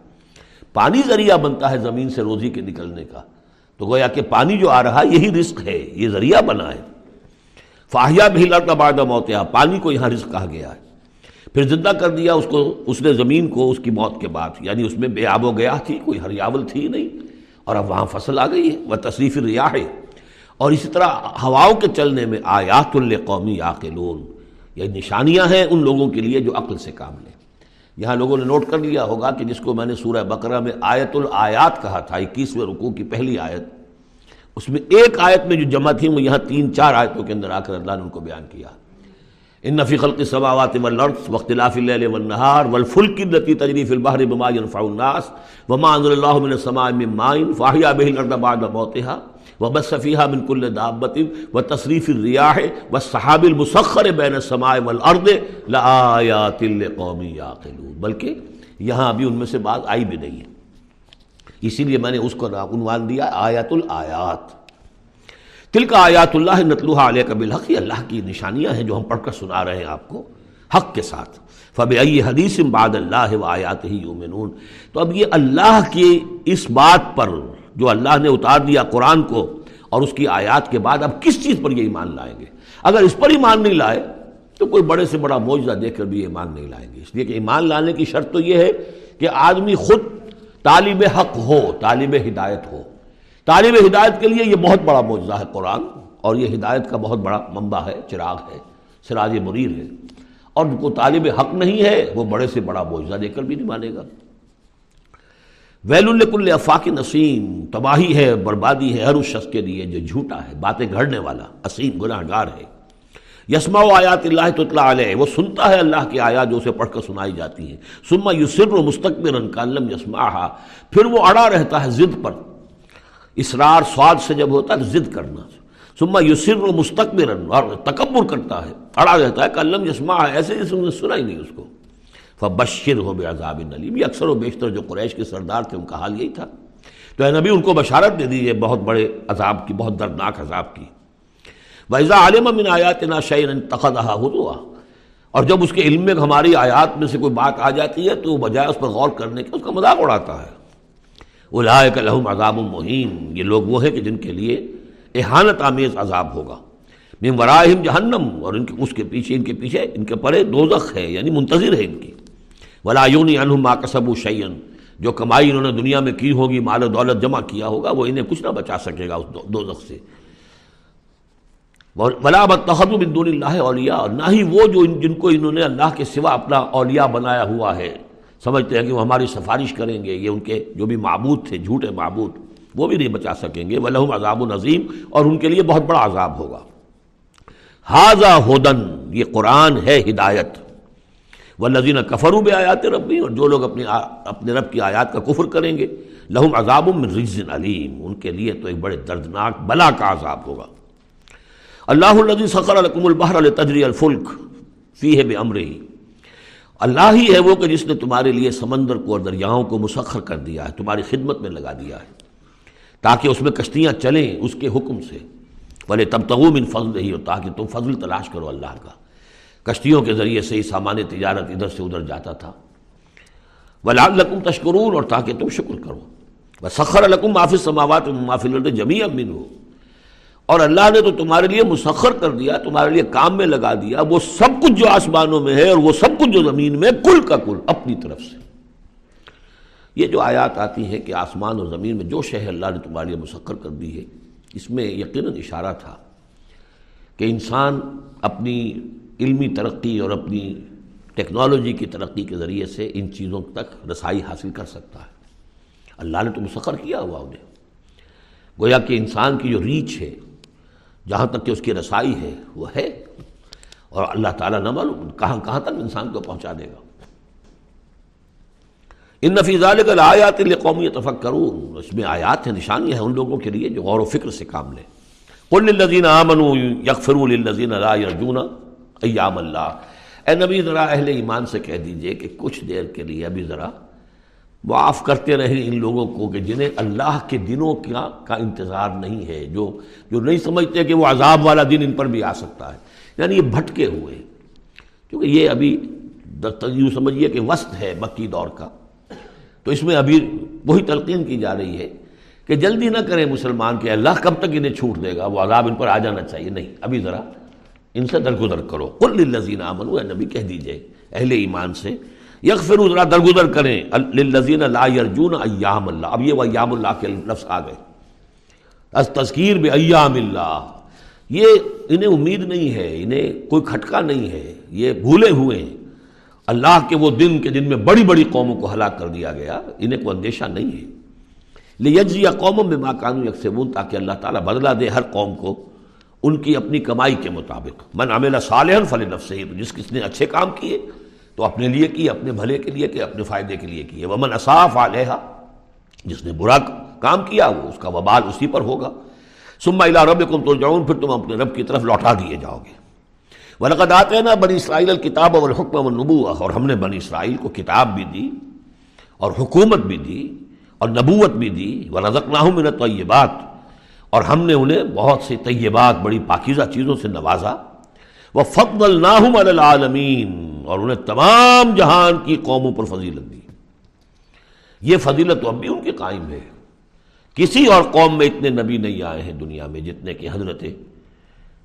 پانی ذریعہ بنتا ہے زمین سے روزی کے نکلنے کا۔ تو گویا کہ پانی جو آ رہا ہے یہی رزق ہے یہ ذریعہ بنا ہے۔ فاہیا بھی لڑتا بعد موتیا پانی کو یہاں رزق کہا گیا ہے۔ پھر زندہ کر دیا اس کو، اس نے زمین کو، اس کی موت کے بعد۔ یعنی اس میں بے آب و گیا تھی، کوئی ہریاول تھی نہیں۔ اور اب وہاں فصل آ گئی ہے، وہ تصریف ریاح ہے۔ اور اسی طرح ہواؤں کے چلنے میں آیات القومی عاقلون۔ یہ نشانیاں ہیں ان لوگوں کے لیے جو عقل سے کام لیں۔ یہاں لوگوں نے نوٹ کر لیا ہوگا کہ جس کو میں نے سورہ بقرہ میں آیت الآیات کہا تھا، اکیسویں رکوع کی پہلی آیت۔ اس میں ایک آیت میں جو جمع تھی وہ یہاں تین چار آیتوں کے اندر آ کر اللہ نے ان کو بیان کیا۔ ان نفی خلق السماوات والارض واختلاف الليل والنهار والفلك التي تجري في البحر بما ينفع الناس وما انزل الله من السماء من ماء فاحيا به الارض بعد موتها وبث فيها من كل دابة وتصريف الرياح والسحاب المسخر بين السماء والارض لآيات لقوم يعقلون۔ بلکہ یہاں ابھی ان میں سے بات آئی بھی نہیں ہے۔ اسی لیے میں نے اس کو عنوان دیا آیات الآیات۔ تل کا آیات اللہ نتلوحا علیہ کبل حق یہ اللہ کی نشانیاں ہیں جو ہم پڑھ کر سنا رہے ہیں آپ کو، حق کے ساتھ۔ فب ائی حدیث بعد اللہ و آیات ہی یومنون تو اب یہ اللہ کی اس بات پر جو اللہ نے اتار دیا قرآن کو اور اس کی آیات کے بعد اب کس چیز پر یہ ایمان لائیں گے؟ اگر اس پر ایمان نہیں لائے تو کوئی بڑے سے بڑا معجزہ دیکھ کر بھی ایمان نہیں لائیں گے۔ اس لیے کہ ایمان لانے کی شرط تو یہ ہے کہ آدمی خود طالب حق ہو، طالب ہدایت ہو۔ طالب ہدایت کے لیے یہ بہت بڑا معجزہ ہے قرآن، اور یہ ہدایت کا بہت بڑا منبع ہے، چراغ ہے، سراج مریر ہے۔ اور کو طالب حق نہیں ہے، وہ بڑے سے بڑا معجزہ دے کر بھی نہیں مانے گا۔ ویل الکل افاق نسیم، تباہی ہے، بربادی ہے، ہر اس شخص کے لیے جو جھوٹا ہے، باتیں گھڑنے والا اسیم گناہ گار ہے۔ یسما و آیات اللہ تو علیہ، وہ سنتا ہے اللہ کی آیات جو اسے پڑھ کر سنائی جاتی ہیں۔ سما یسر و مستقبل کالم یسما پھر وہ اڑا رہتا ہے ضد پر۔ اسرار سواد سے جب ہوتا ہے ضد کرنا۔ سما یسر و مستقبر اور تکبر کرتا ہے۔ اڑا رہتا ہے کلم یسما ایسے جیسے انہوں نے سنا ہی نہیں اس کو۔ فبشر ہو بے عذاب نلیم۔ یہ اکثر و بیشتر جو قریش کے سردار تھے، ان کا حال یہی تھا۔ تو اے نبی، ان کو بشارت دے دیجیے بہت بڑے عذاب کی، بہت دردناک عذاب کی۔ ویزا عالم من آیات نا شعین تخدہ ہوا اور جب اس کے علم میں ہماری آیات میں سے کوئی بات آ جاتی ہے، تو وہ بجائے اس پر غور کرنے کے اس کا مذاق اڑاتا ہے۔ وہ لائق الحم عذاب المحین یہ لوگ وہ ہیں کہ جن کے لیے احانت آمیز عذاب ہوگا۔ من وراہم جہنم اور ان کے اس کے پیچھے ان کے پیچھے ان کے پڑے دوزخ ہے یعنی منتظر ہے ان کی۔ ولایونی انہم ما کسب و شعین جو کمائی انہوں نے دنیا میں کی ہوگی، مال و دولت جمع کیا ہوگا، وہ انہیں کچھ نہ بچا سکے گا اس دوزخ سے۔ ولا بتحد بن دون اللہ اولیاء اور نہ ہی وہ جو جن کو انہوں نے اللہ کے سوا اپنا اولیاء بنایا ہوا ہے۔ سمجھتے ہیں کہ وہ ہماری سفارش کریں گے، یہ ان کے جو بھی معبود تھے، جھوٹے معبود، وہ بھی نہیں بچا سکیں گے۔ ولہم عذاب النظیم اور ان کے لیے بہت بڑا عذاب ہوگا۔ حاضہ ہودن یہ قرآن ہے ہدایت۔ و نظین کفروب آیات ربی اور جو لوگ اپنی اپنے رب کی آیات کا کفر کریں گے لہم عذاب من رجز علیم ان کے لیے تو ایک بڑے دردناک، بلا کا عذاب ہوگا۔ اللہ الدی سخر القم البحر التجری الفلک فی ہے بے ہی اللہ ہی ہے وہ کہ جس نے تمہارے لیے سمندر کو اور دریاؤں کو مسخر کر دیا ہے، تمہاری خدمت میں لگا دیا ہے۔ تاکہ اس میں کشتیاں چلیں اس کے حکم سے۔ بھلے تب تغوم ان فضل ہی ہو تاکہ تم فضل تلاش کرو اللہ کا۔ کشتیوں کے ذریعے سے ہی سامان تجارت ادھر سے ادھر جاتا تھا۔ ولال تشکرون اور تاکہ تم شکر کرو۔ بس سخر القم معافی سماوات معافی لڑتے جمی امین ہو اور اللہ نے تو تمہارے لیے مسخر کر دیا، تمہارے لیے کام میں لگا دیا، وہ سب کچھ جو آسمانوں میں ہے اور وہ سب کچھ جو زمین میں کل کا کل، اپنی طرف سے۔ یہ جو آیات آتی ہیں کہ آسمان اور زمین میں جو شہر اللہ نے تمہارے لیے مسخر کر دی ہے۔ اس میں یقیناً اشارہ تھا کہ انسان اپنی علمی ترقی اور اپنی ٹیکنالوجی کی ترقی کے ذریعے سے ان چیزوں تک رسائی حاصل کر سکتا ہے۔ اللہ نے تو مسخر کیا ہوا انہیں۔ گویا کہ انسان کی جو ریچ ہے جہاں تک کہ اس کی رسائی ہے، وہ ہے۔ اور اللہ تعالیٰ نہ معلوم کہاں کہاں تک انسان کو پہنچا دے گا۔ ان نفیز آیات قومی تفق اس میں آیات ہیں نشانی ہیں ان لوگوں کے لیے جو غور و فکر سے کام لیں۔ قل للذین آمنوا یغفروا للذین لا یرجون ایام اللہ۔ اے نبی، ذرا اہل ایمان سے کہہ دیجیے کہ کچھ دیر کے لیے ابھی ذرا معاف کرتے رہیں ان لوگوں کو کہ جنہیں اللہ کے دنوں کا کا انتظار نہیں ہے، جو جو نہیں سمجھتے کہ وہ عذاب والا دن ان پر بھی آ سکتا ہے۔ یعنی یہ بھٹکے ہوئے۔ کیونکہ یہ ابھی یوں سمجھیے کہ وسط ہے مکی دور کا۔ تو اس میں ابھی وہی تلقین کی جا رہی ہے کہ جلدی نہ کریں مسلمان کہ اللہ کب تک انہیں چھوٹ دے گا، وہ عذاب ان پر آ جانا چاہیے۔ نہیں، ابھی ذرا ان سے درگزر کرو۔ کل لذین امن نبی کہہ دیجیے، اہل ایمان سے یکفر ذرا درگزر کریں. للذین لا یرجون ایام اللہ. اب یہ وہ ایام اللہ کے لفظ آ گئے. از تذکیر بے ایام اللہ. یہ انہیں امید نہیں ہے. انہیں کوئی کھٹکا نہیں ہے. یہ بھولے ہوئے ہیں. اللہ کے وہ دن کے دن میں بڑی بڑی قوموں کو ہلاک کر دیا گیا. انہیں کوئی اندیشہ نہیں ہے. لیجزی قوموں میں ماں قانون یکسبون تاکہ اللہ تعالیٰ بدلا دے ہر قوم کو ان کی اپنی کمائی کے مطابق. من عمل صالح فل نفس جس کس نے اچھے کام کیے تو اپنے لیے کی، اپنے بھلے کے لیے کہ اپنے فائدے کے لیے کیے ومن اصاف علیہ جس نے برا کام کیا، وہ اس کا وبال اسی پر ہوگا۔ سما الا رب کم تو جاؤں پھر تم اپنے رب کی طرف لوٹا دیے جاؤ گے۔ ولقد آتے نا بنی اسرائیل الکتاب اور حکم و اور ہم نے بنی اسرائیل کو کتاب بھی دی، اور حکومت بھی دی، اور نبوت بھی دی۔ وہ رزق نہ ہوں میں اور ہم نے انہیں بہت سے طیبات، بڑی پاکیزہ چیزوں سے نوازا۔ وہ فقب الناہم العالمین۔ اور انہیں تمام جہان کی قوموں پر فضیلت دی۔ یہ فضیلت تو اب بھی ان کے قائم ہے۔ کسی اور قوم میں اتنے نبی نہیں آئے ہیں دنیا میں جتنے کہ حضرت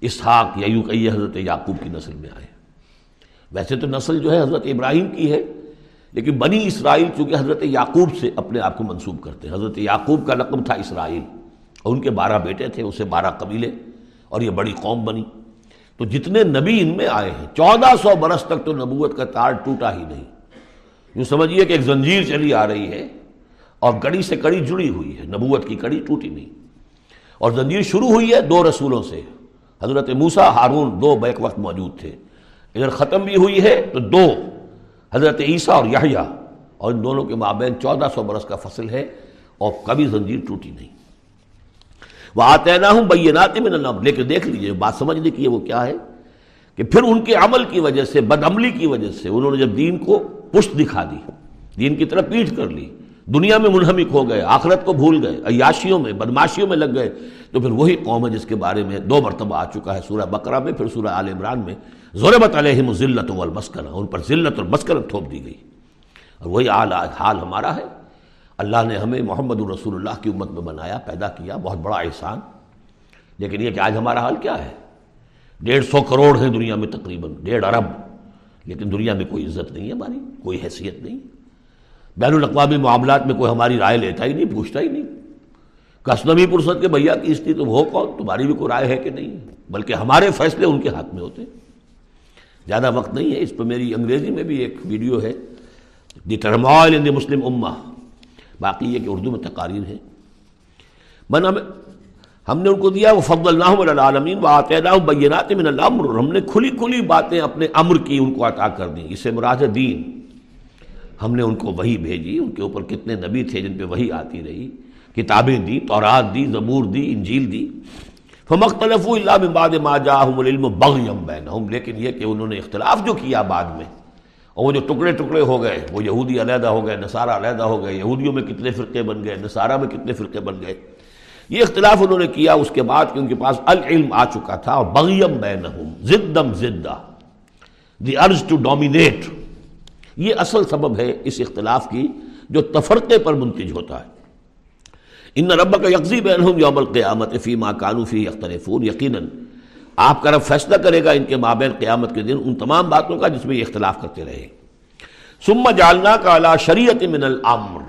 اسحاق یا یوں کہیے حضرت یعقوب کی نسل میں آئے۔ ویسے تو نسل جو ہے حضرت ابراہیم کی ہے، لیکن بنی اسرائیل چونکہ حضرت یعقوب سے اپنے آپ کو منسوب کرتے ہیں۔ حضرت یعقوب کا لقب تھا اسرائیل اور ان کے بارہ بیٹے تھے، اسے بارہ قبیلے اور یہ بڑی قوم بنی۔ تو جتنے نبی ان میں آئے ہیں، چودہ سو برس تک تو نبوت کا تار ٹوٹا ہی نہیں۔ یوں سمجھیے کہ ایک زنجیر چلی آ رہی ہے اور کڑی سے کڑی جڑی ہوئی ہے، نبوت کی کڑی ٹوٹی نہیں۔ اور زنجیر شروع ہوئی ہے دو رسولوں سے۔ حضرت موسا ہارون دو بیک وقت موجود تھے۔ اگر ختم بھی ہوئی ہے تو دو، حضرت عیسیٰ اور یحییٰ۔ اور ان دونوں کے مابین چودہ سو برس کا فصل ہے اور کبھی زنجیر ٹوٹی نہیں۔ وہ آتے نہ ہوں بینات میں نہ لیکن دیکھ لیجیے بات سمجھنے کی ہے وہ کیا ہے؟ کہ پھر ان کے عمل کی وجہ سے، بد عملی کی وجہ سے انہوں نے جب دین کو پشت دکھا دی، دین کی طرف پیٹ کر لی، دنیا میں منہمک ہو گئے، آخرت کو بھول گئے، عیاشیوں میں، بدماشیوں میں لگ گئے، تو پھر وہی قوم ہے جس کے بارے میں دو مرتبہ آ چکا ہے سورہ بقرہ میں، پھر سورہ آل عمران میں، ضربت علیہم ذلت والمسکنہ، ان پر ذلت اور مسکنت تھوپ دی گئی۔ اور وہی آل حال ہمارا ہے۔ اللہ نے ہمیں محمد الرسول اللہ کی امت میں بنایا، پیدا کیا، بہت بڑا احسان۔ لیکن یہ کہ آج ہمارا حال کیا ہے؟ ڈیڑھ سو کروڑ ہیں دنیا میں تقریباً، ڈیڑھ ارب۔ لیکن دنیا میں کوئی عزت نہیں ہے ہماری، کوئی حیثیت نہیں۔ بین الاقوامی معاملات میں کوئی ہماری رائے لیتا ہی نہیں، پوچھتا ہی نہیں۔ کسنمی پرسد کے بھیا کی استھی تم ہو کون؟ تمہاری بھی کوئی رائے ہے کہ نہیں؟ بلکہ ہمارے فیصلے ان کے ہاتھ میں ہوتے۔ زیادہ وقت نہیں ہے، اس پہ میری انگریزی میں بھی ایک ویڈیو ہے۔ دی ٹرمائل ان دی مسلم امہ۔ باقی یہ کہ اردو میں تقاریر ہے۔ من ہم نے ان کو دیا وہ فضل اللہ العالمین و آتے بینات من الامر ہم نے کھلی کھلی باتیں اپنے امر کی ان کو عطا کر دیں۔ اسے مراد دین۔ ہم نے ان کو وہی بھیجی، ان کے اوپر کتنے نبی تھے جن پہ وہی آتی رہی۔ کتابیں دی، تورات دی، زبور دی، انجیل دی۔ فمختلف اللہ بعد ما جاءہم العلم بغیم بینہم لیکن یہ کہ انہوں نے اختلاف جو کیا بعد میں اور وہ جو ٹکڑے ٹکڑے ہو گئے، وہ یہودی علیحدہ ہو گئے، نصارہ علیحدہ ہو گئے، یہودیوں میں کتنے فرقے بن گئے، نصارہ میں کتنے فرقے بن گئے۔ یہ اختلاف انہوں نے کیا، اس کے بعد کہ ان کے پاس العلم آ چکا تھا، اور بغیم بینہم، زدم زدہ، دی ارج ٹو ڈومینیٹ۔ یہ اصل سبب ہے اس اختلاف کی، جو تفرقے پر منتج ہوتا ہے۔ ان رب کا یکزی بینہم یوم القیامت فی ما کانو فی اختلفون یقیناً آپ کا رب فیصلہ کرے گا ان کے مابین قیامت کے دن ان تمام باتوں کا جس میں یہ اختلاف کرتے رہے۔ ثم جالنا کا علا شریعت من الامر۔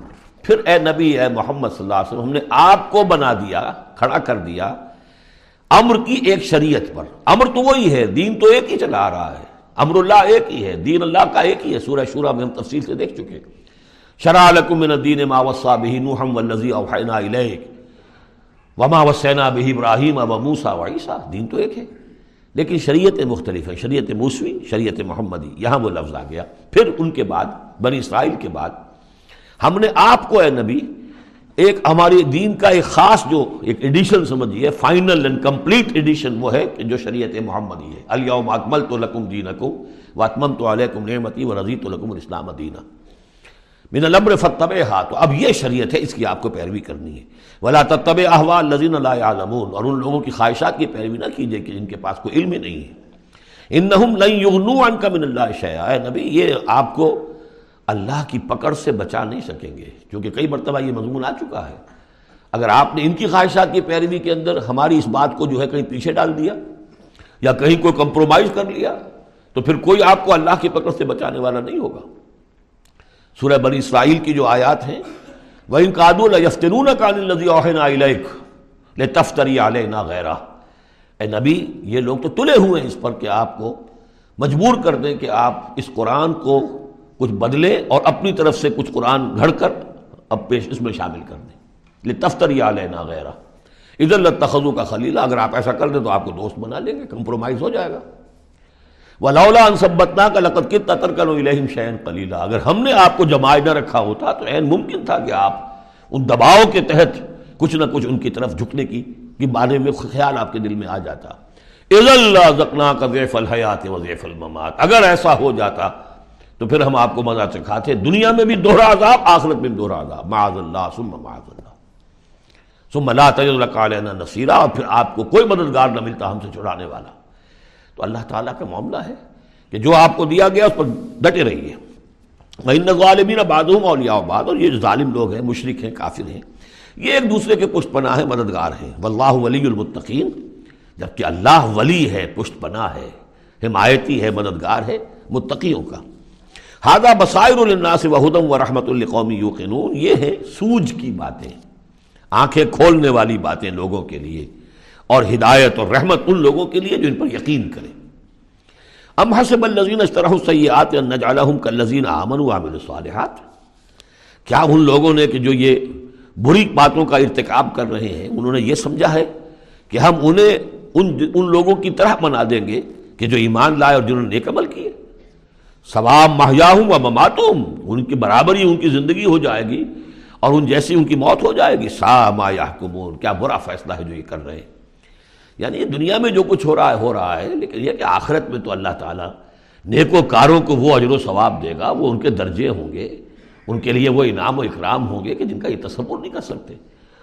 پھر اے نبی، اے محمد صلی اللہ علیہ وسلم، ہم نے آپ کو بنا دیا، کھڑا کر دیا امر کی ایک شریعت پر۔ امر تو وہی ہے، دین تو ایک ہی چلا رہا ہے۔ امر اللہ ایک ہی ہے، دین اللہ کا ایک ہی ہے۔ سورہ شورہ میں ہم تفصیل سے دیکھ چکے شرع لکم من الدین ما وصا به نوح والذی اوحینا الیک۔ وما وسینا بہ ابراہیم اب موسا و عیسیٰ دین تو ایک ہے۔ لیکن شریعت مختلف ہے شریعت موسوی، شریعت محمدی۔ یہاں وہ لفظ آ گیا۔ پھر ان کے بعد، بنی اسرائیل کے بعد، ہم نے آپ کو اے نبی، ایک ہماری دین کا ایک خاص جو ایک ایڈیشن سمجھیے فائنل اینڈ کمپلیٹ ایڈیشن وہ ہے کہ جو شریعت محمدی ہے۔ الیوم اکمل تو لکم دینکم واتمم تو علیکم نعمتی و رضی تو لکم الاسلام دینہ من الامر فتب تو اب یہ شریعت ہے، اس کی آپ کو پیروی کرنی ہے. ولا تب احوال لذین اللہ عالمون اور ان لوگوں کی خواہشات کی پیروی نہ کیجیے کہ جن کے پاس کوئی علم ہی نہیں ہے. ان یغنو عن کا من اللہ شیا نبی، یہ آپ کو اللہ کی پکڑ سے بچا نہیں سکیں گے. کیونکہ کئی مرتبہ یہ مضمون آ چکا ہے. اگر آپ نے ان کی خواہشات کی پیروی کے اندر ہماری اس بات کو جو ہے کہیں پیچھے ڈال دیا، یا کہیں کوئی کمپرومائز کر لیا، تو پھر کوئی آپ کو اللہ کی پکڑ سے بچانے والا نہیں ہوگا. سورہ بنی اسرائیل کی جو آیات ہیں وہ ان کادو یفتنون کان الذی اوحینا الیک لتفتری علینا غیرہ اے نبی، یہ لوگ تو تلے ہوئے ہیں اس پر کہ آپ کو مجبور کر دیں کہ آپ اس قرآن کو کچھ بدلے اور اپنی طرف سے کچھ قرآن گھڑ کر اب پیش اس میں شامل کر دیں۔ لتفتری علینا غیرہ ادھر لتخذو کا خلیلہ اگر آپ ایسا کر دیں تو آپ کو دوست بنا لیں گے، کمپرومائز ہو جائے گا۔ ولاولا انصبتنا کا لقت کت تطر کا الہم شعین کلیلہ اگر ہم نے آپ کو جمائے نہ رکھا ہوتا تو عین ممکن تھا کہ آپ ان دباؤ کے تحت کچھ نہ کچھ ان کی طرف جھکنے کی کہ بارے میں خیال آپ کے دل میں آ جاتا۔ اللہ زکنا کا ویف الحیات و ویف الممات۔ اگر ایسا ہو جاتا تو پھر ہم آپ کو مزہ چکھاتے۔ دنیا میں بھی دوہرا عذاب، آخرت میں بھی دوہرا عذاب۔ معاذ اللہ، ثم معاذ اللہ۔ ثم لا تجد لك علينا اور پھر آپ کو کوئی مددگار نہ ملتا ہم سے چھڑانے والا۔ تو اللہ تعالیٰ کا معاملہ ہے کہ جو آپ کو دیا گیا اس پر ڈٹے رہیے۔ ان غالبین بادوم اولیاء بعد اور یہ جو ظالم لوگ ہیں مشرق ہیں، کافر ہیں، یہ ایک دوسرے کے پشت پناہ ہے مددگار ہیں۔ واللہ ولی المتقین جبکہ اللہ ولی ہے، پشت پناہ ہے، حمایتی ہے، مددگار ہے متقیوں کا۔ ہادہ بصائر الناس وحدم و رحمت القومی یوقنون یہ ہیں سوج کی باتیں، آنکھیں کھولنے والی باتیں لوگوں کے لیے۔ اور ہدایت اور رحمت ان لوگوں کے لیے جو ان پر یقین کرے۔ ام حسب الزین اشترح سیات نجعلہم کالذین آمنوا وعملوا الصالحات۔ کیا ان لوگوں نے کہ جو یہ بری باتوں کا ارتکاب کر رہے ہیں، انہوں نے یہ سمجھا ہے کہ ہم انہیں ان ان لوگوں کی طرح بنا دیں گے کہ جو ایمان لائے اور جنہوں نے نیک عمل کیے۔ ثواب محیاہم و مماتہم، ان کی برابری ان کی زندگی ہو جائے گی اور ان جیسی ان کی موت ہو جائے گی۔ سا ما یحکمون، کیا برا فیصلہ ہے جو یہ کر رہے ہیں۔ یعنی دنیا میں جو کچھ ہو رہا ہے، ہو رہا ہے، لیکن یہ کہ آخرت میں تو اللہ تعالیٰ نیک و کاروں کو وہ اجر و ثواب دے گا، وہ ان کے درجے ہوں گے، ان کے لیے وہ انعام و اکرام ہوں گے کہ جن کا یہ تصور نہیں کر سکتے۔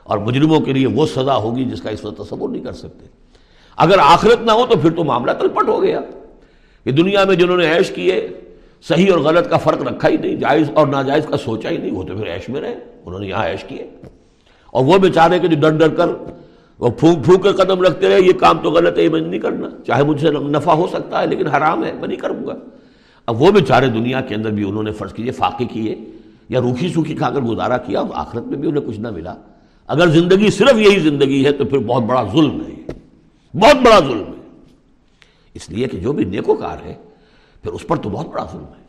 اور مجرموں کے لیے وہ سزا ہوگی جس کا اس وقت تصور نہیں کر سکتے۔ اگر آخرت نہ ہو تو پھر تو معاملہ تلپٹ ہو گیا۔ کہ دنیا میں جنہوں نے عیش کیے، صحیح اور غلط کا فرق رکھا ہی نہیں، جائز اور ناجائز کا سوچا ہی نہیں، وہ تو پھر عیش میں رہے، انہوں نے یہاں عیش کیے۔ اور وہ بیچارے کے جو ڈر ڈر کر وہ پھونک پھونک کے قدم رکھتے رہے، یہ کام تو غلط ہے، یہ میں نہیں کرنا۔ چاہے مجھ سے نفع ہو سکتا ہے، لیکن حرام ہے، میں نہیں کروں گا۔ اب وہ بیچارے دنیا کے اندر بھی انہوں نے فرض کیجیے فاقے کیے یا روکھی سوکھی کھا کر گزارا کیا آخرت میں بھی انہیں کچھ نہ ملا۔ اگر زندگی صرف یہی زندگی ہے تو پھر بہت بڑا ظلم ہے۔ بہت بڑا ظلم ہے۔ اس لیے کہ جو بھی نیکوکار ہے، پھر اس پر تو بہت بڑا ظلم ہے۔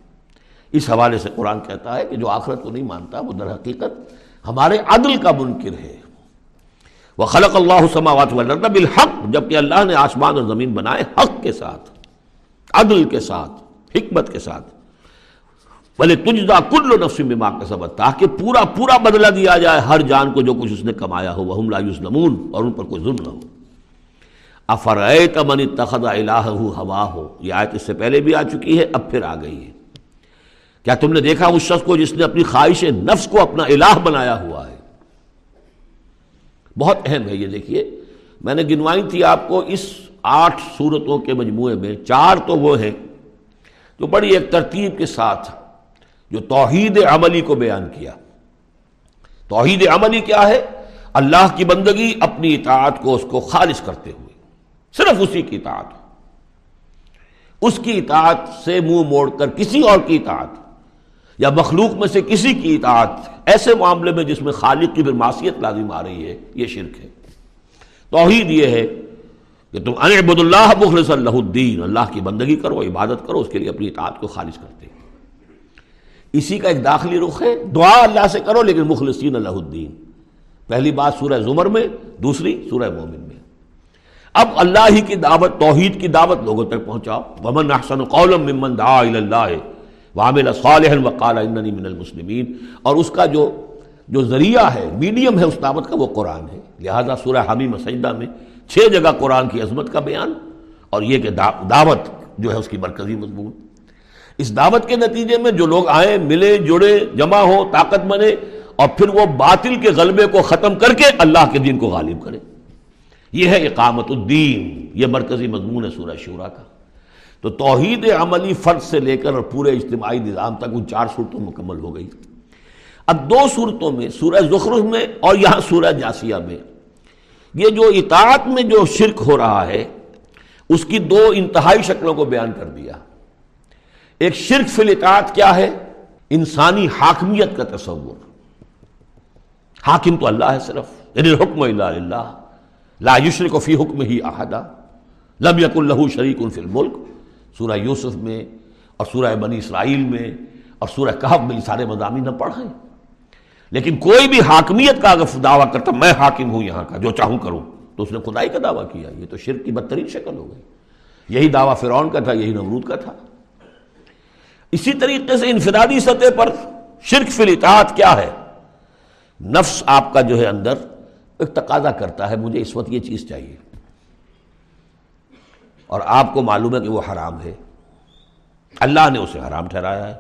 اس حوالے سے قرآن کہتا ہے کہ جو آخرت کو نہیں مانتا، وہ در حقیقت ہمارے عدل کا منکر ہے۔ وہ خلق اللہ سماوات بالحق جبکہ اللہ نے آسمان اور زمین بنائے حق کے ساتھ، عدل کے ساتھ، حکمت کے ساتھ۔ بھلے تجدا کل نفس بما کا سبق تاکہ پورا پورا بدلہ دیا جائے ہر جان کو جو کچھ اس نے کمایا ہو وہ لا یسلمون اور ان پر کوئی ظلم نہ ہو۔ افرائیت من اتخذ الہ ہوا ہو یہ آیت اس سے پہلے بھی آ چکی ہے، اب پھر آ گئی ہے۔ کیا تم نے دیکھا اس شخص کو جس نے اپنی خواہش نفس کو اپنا الہ بنایا ہوا؟ بہت اہم ہے یہ دیکھیے۔ میں نے گنوائی تھی آپ کو اس آٹھ صورتوں کے مجموعے میں، چار تو وہ ہیں جو بڑی ایک ترتیب کے ساتھ جو توحید عملی کو بیان کیا۔ توحید عملی کیا ہے؟ اللہ کی بندگی اپنی اطاعت کو، اس کو خالص کرتے ہوئے۔ صرف اسی کی اطاعت۔ اس کی اطاعت سے منہ موڑ کر کسی اور کی اطاعت یا مخلوق میں سے کسی کی اطاعت ایسے معاملے میں جس میں خالق کی پھر معصیت لازم آ رہی ہے، یہ شرک ہے۔ توحید یہ ہے کہ تم انبد اللہ مخلص اللہ الدین، اللہ کی بندگی کرو، عبادت کرو، اس کے لیے اپنی اطاعت کو خالص کرتے اسی کا ایک داخلی رخ ہے، دعا اللہ سے کرو، لیکن مخلصین اللہ الدین۔ پہلی بات سورہ زمر میں، دوسری سورہ مومن میں۔ اب اللہ ہی کی دعوت، توحید کی دعوت لوگوں تک پہنچاؤ۔ ومن احسن قولا ممن دعا اللہ وعمل صالحا وقال اننی من المسلمین۔ اور اس کا جو جو ذریعہ ہے میڈیم ہے اس دعوت کا، وہ قرآن ہے۔ لہذا سورہ حمیم سجدہ میں چھ جگہ قرآن کی عظمت کا بیان اور یہ کہ دعوت جو ہے اس کی مرکزی مضمون۔ اس دعوت کے نتیجے میں جو لوگ آئیں ملے، جڑے، جمع ہو، طاقت بنے اور پھر وہ باطل کے غلبے کو ختم کر کے اللہ کے دین کو غالب کرے۔ یہ ہے اقامت الدین، یہ مرکزی مضمون ہے سورہ شورا کا۔ تو توحید عملی فرد سے لے کر اور پورے اجتماعی نظام تک ان چار صورتوں مکمل ہو گئی۔ اب دو صورتوں میں، سورہ زخرف میں اور یہاں سورہ جاسیہ میں۔ یہ جو اطاعت میں جو شرک ہو رہا ہے، اس کی دو انتہائی شکلوں کو بیان کر دیا۔ ایک شرک فی الاطاعت کیا ہے؟ انسانی حاکمیت کا تصور۔ حاکم تو اللہ ہے صرف یعنی حکم اللہ لا یشرک فی حکم ہی احدہ لم یک اللہ شریک فی الملک۔ سورہ یوسف میں اور سورہ بنی اسرائیل میں اور سورہ کہب میں یہ سارے مضامین نہ پڑھیں لیکن کوئی بھی حاکمیت کا اگر دعویٰ کرتا، میں حاکم ہوں یہاں کا، جو چاہوں کروں۔ تو اس نے خدائی کا دعویٰ کیا۔ یہ تو شرک کی بدترین شکل ہو گئی۔ یہی دعویٰ فرعون کا تھا، یہی نمرود کا تھا۔ اسی طریقے سے انفرادی سطح پر شرک فی الاطاعت کیا ہے؟ نفس آپ کا جو ہے اندر ایک تقاضا کرتا ہے، مجھے اس وقت یہ چیز چاہیے۔ اور آپ کو معلوم ہے کہ وہ حرام ہے۔ اللہ نے اسے حرام ٹھہرایا ہے۔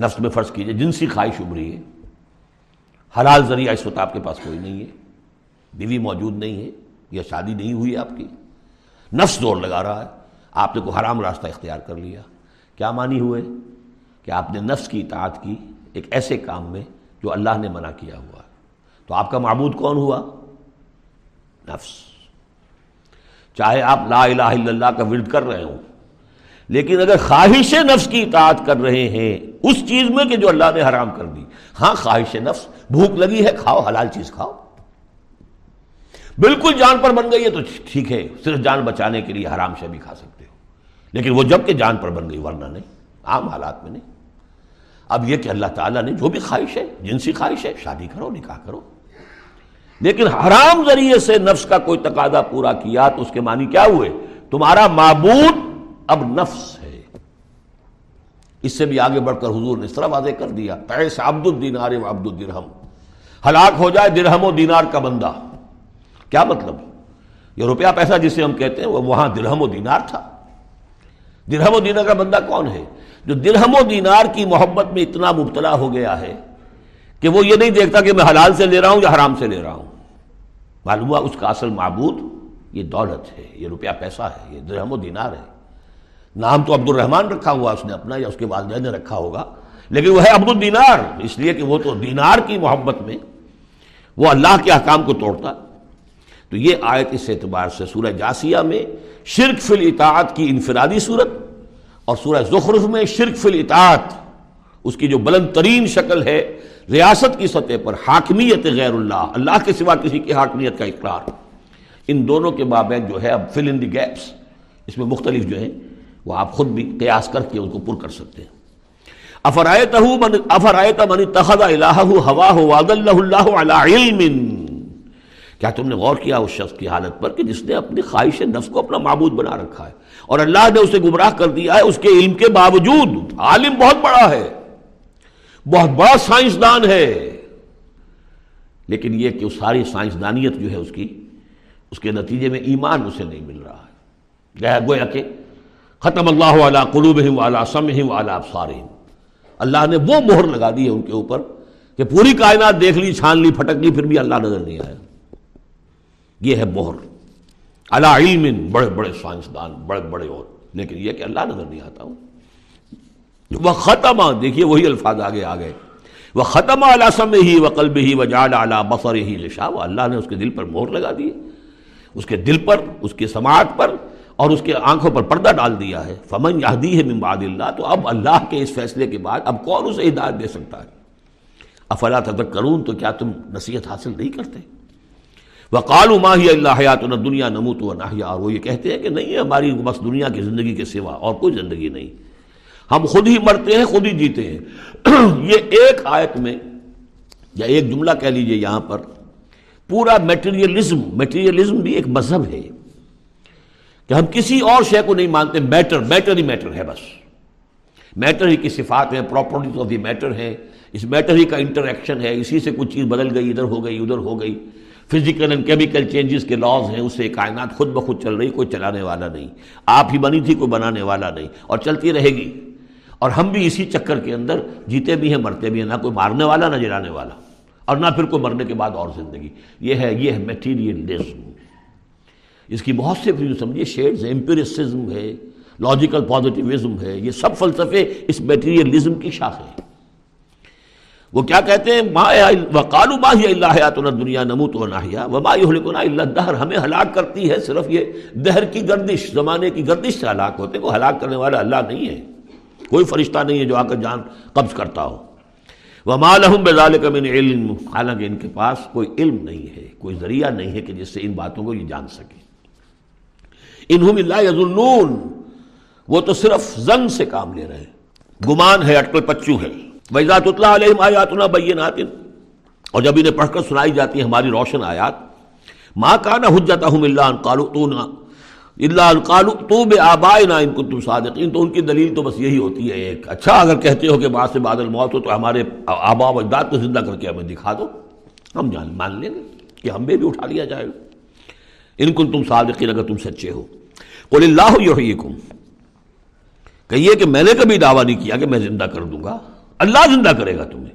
نفس میں فرض کیجیے جنسی خواہش ابری ہے۔ حلال ذریعہ اس وقت آپ کے پاس کوئی نہیں ہے۔ بیوی موجود نہیں ہے، یا شادی نہیں ہوئی آپ کی۔ نفس زور لگا رہا ہے۔ آپ نے کوئی حرام راستہ اختیار کر لیا۔ کیا مانی ہوئے؟ کہ آپ نے نفس کی اطاعت کی ایک ایسے کام میں جو اللہ نے منع کیا ہوا۔ ہے تو آپ کا معبود کون ہوا؟ نفس۔ چاہے آپ لا الہ الا اللہ کا ورد کر رہے ہوں۔ لیکن اگر خواہش نفس کی اطاعت کر رہے ہیں، اس چیز میں کہ جو اللہ نے حرام کر دی۔ ہاں خواہش نفس، بھوک لگی ہے، کھاؤ، حلال چیز کھاؤ۔ بالکل جان پر بن گئی ہے تو ٹھیک ہے، صرف جان بچانے کے لیے حرام سے بھی کھا سکتے ہو۔ لیکن وہ جبکہ جان پر بن گئی، ورنہ نہیں، عام حالات میں نہیں۔ اب یہ کہ اللہ تعالیٰ نے جو بھی خواہش ہے، جنسی خواہش ہے، شادی کرو، نکاح کرو۔ لیکن حرام ذریعے سے نفس کا کوئی تقاضا پورا کیا تو اس کے معنی کیا ہوئے؟ تمہارا معبود اب نفس ہے۔ اس سے بھی آگے بڑھ کر حضور نے اس طرح واضح کر دیا پیس عبد الدینار و عبد الدرہم ہلاک ہو جائے درہم و دینار کا بندہ۔ کیا مطلب؟ یہ روپیہ پیسہ جسے ہم کہتے ہیں، وہ وہاں درہم و دینار تھا۔ درہم و دینار کا بندہ کون ہے؟ جو درہم و دینار کی محبت میں اتنا مبتلا ہو گیا ہے۔ کہ وہ یہ نہیں دیکھتا کہ میں حلال سے لے رہا ہوں یا حرام سے لے رہا ہوں۔ معلوم ہوا اس کا اصل معبود یہ دولت ہے، یہ روپیہ پیسہ ہے، یہ درہم و دینار ہے۔ نام تو عبد الرحمان رکھا ہوا اس نے اپنا یا اس کے والدین نے رکھا ہوگا، لیکن وہ ہے عبد الدینار اس لیے کہ وہ تو دینار کی محبت میں وہ اللہ کے احکام کو توڑتا۔ تو یہ آیت اس اعتبار سے سورہ جاسیہ میں شرک فی الاطاعت کی انفرادی صورت اور سورہ زخرف میں شرک فی الاطاعت، اس کی جو بلند ترین شکل ہے ریاست کی سطح پر حاکمیت غیر اللہ اللہ کے سوا کسی کی حاکمیت کا اقرار۔ ان دونوں کے بابین جو ہے اب فل ان دی گیپس اس میں مختلف جو ہیں، وہ آپ خود بھی قیاس کر کے ان کو پر کر سکتے ہیں۔ افرائے من اتخذ الہ ہوا وعد اللہ اللہ علی علم۔ کیا تم نے غور کیا اس شخص کی حالت پر کہ جس نے اپنی خواہش نفس کو اپنا معبود بنا رکھا ہے؟ اور اللہ نے اسے گمراہ کر دیا ہے اس کے علم کے باوجود۔ عالم بہت بڑا ہے۔ بہت بڑا سائنسدان ہے۔ لیکن یہ کہ ساری سائنسدانیت جو ہے اس کی، اس کے نتیجے میں ایمان اسے نہیں مل رہا ہے۔ گویا کہ ختم اللہ علیہ قلوب والا سمہم والا ابسارہم اللہ نے وہ مہر لگا دی ہے ان کے اوپر کہ پوری کائنات دیکھ لی، چھان لی، پھٹک لی، پھر بھی اللہ نظر نہیں آیا۔ یہ ہے مہر۔ اللہ علم بڑے بڑے سائنسدان، بڑے بڑے اور۔ لیکن یہ کہ اللہ نظر نہیں آتا۔ ہوں وہ ختم دیکھیے وہی الفاظ آگے آ گئے وہ ختم اللہ سم ہی و قلب ہی و جال اعلیٰ بفر ہی لشا وہ اللہ نے اس کے دل پر مہر لگا دی۔ اس کے دل پر، اس کی سماعت پر اور اس کے آنکھوں پر پردہ ڈال دیا ہے۔ فمن یادی ہے ممباد اللہ تو اب اللہ کے اس فیصلے کے بعد اب کون اسے ہدایت دے سکتا ہے؟ افلا تک کروں تو کیا تم نصیحت حاصل نہیں کرتے؟ وہ کالو ماہی اللہ حیات نہ دنیا نموت و نہ اور وہ یہ کہتے ہیں کہ نہیں، ہماری بس دنیا کی زندگی کے سوا اور کوئی زندگی نہیں۔ ہم خود ہی مرتے ہیں، خود ہی جیتے ہیں۔ یہ ایک آیت میں یا ایک جملہ کہہ لیجیے یہاں پر، پورا میٹیریلزم میٹیریلزم بھی ایک مذہب ہے کہ ہم کسی اور شے کو نہیں مانتے میٹر میٹر ہی میٹر ہے بس۔ میٹر ہی کی صفات ہیں پراپرٹیز آف دی میٹر ہے اس میٹر ہی کا انٹریکشن ہے، اسی سے کچھ چیز بدل گئی، ادھر ہو گئی، ادھر ہو گئی۔ فزیکل اینڈ کیمیکل چینجز کے لاز ہیں، اس سے کائنات خود بخود چل رہی، کوئی چلانے والا نہیں۔ آپ ہی بنی تھی، کوئی بنانے والا نہیں۔ اور چلتی رہے گی۔ اور ہم بھی اسی چکر کے اندر جیتے بھی ہیں، مرتے بھی ہیں، نہ کوئی مارنے والا، نہ جلانے والا، اور نہ پھر کوئی مرنے کے بعد اور زندگی۔ یہ ہے یہ ہے میٹیریلزم اس کی بہت سے پھر سمجھیے شیڈز امپیریسزم ہے لاجیکل پازیٹیوزم ہے، یہ سب فلسفے اس میٹیریلزم کی شاخ ہے وہ کیا کہتے ہیں؟ ما وقالو ما ہی اللہ حیات دنیا نموت و ناہیا وما یہلکنا اللہ دہر ہمیں ہلاک کرتی ہے صرف یہ دہر کی گردش، زمانے کی گردش سے ہلاک ہوتے کوئی ہلاک کرنے والا اللہ نہیں ہے۔ کوئی فرشتہ نہیں ہے جو آ کر جان قبض کرتا ہو۔ وما لہم بذالک من علم۔ حالانکہ ان کے پاس کوئی علم نہیں ہے، کوئی ذریعہ نہیں ہے کہ جس سے ان باتوں کو یہ جان سکے۔ انہم اللہ یظنون وہ تو صرف زن سے کام لے رہے ہیں۔ گمان ہے، اٹکل پچو ہے وَإِذَا تُطْلَى عَلَيْهِمْ آيَاتُنَا بَيِّنَاتٍ۔ اور جب انہیں پڑھ کر سنائی جاتی ہے ہماری روشن آیات، ما كان حجتهم الا ان قالوا تونا الا ان قالوا تو بآبائنا ان كنتم صادقين تو ان کی دلیل تو بس یہی ہوتی ہے ایک۔ اچھا اگر کہتے ہو کہ بعد سے بعد الموت ہو تو ہمارے آبا و اجداد کو زندہ کر کے ہمیں دکھا دو۔ ہم جان مان لیں گے کہ ہمیں بھی اٹھا لیا جائے۔ گا ان کنتم صادقین، اگر تم سچے ہو۔ قل اللہ یحییکم۔ کہیے کہ میں نے کبھی دعویٰ نہیں کیا کہ میں زندہ کر دوں گا۔ اللہ زندہ کرے گا تمہیں۔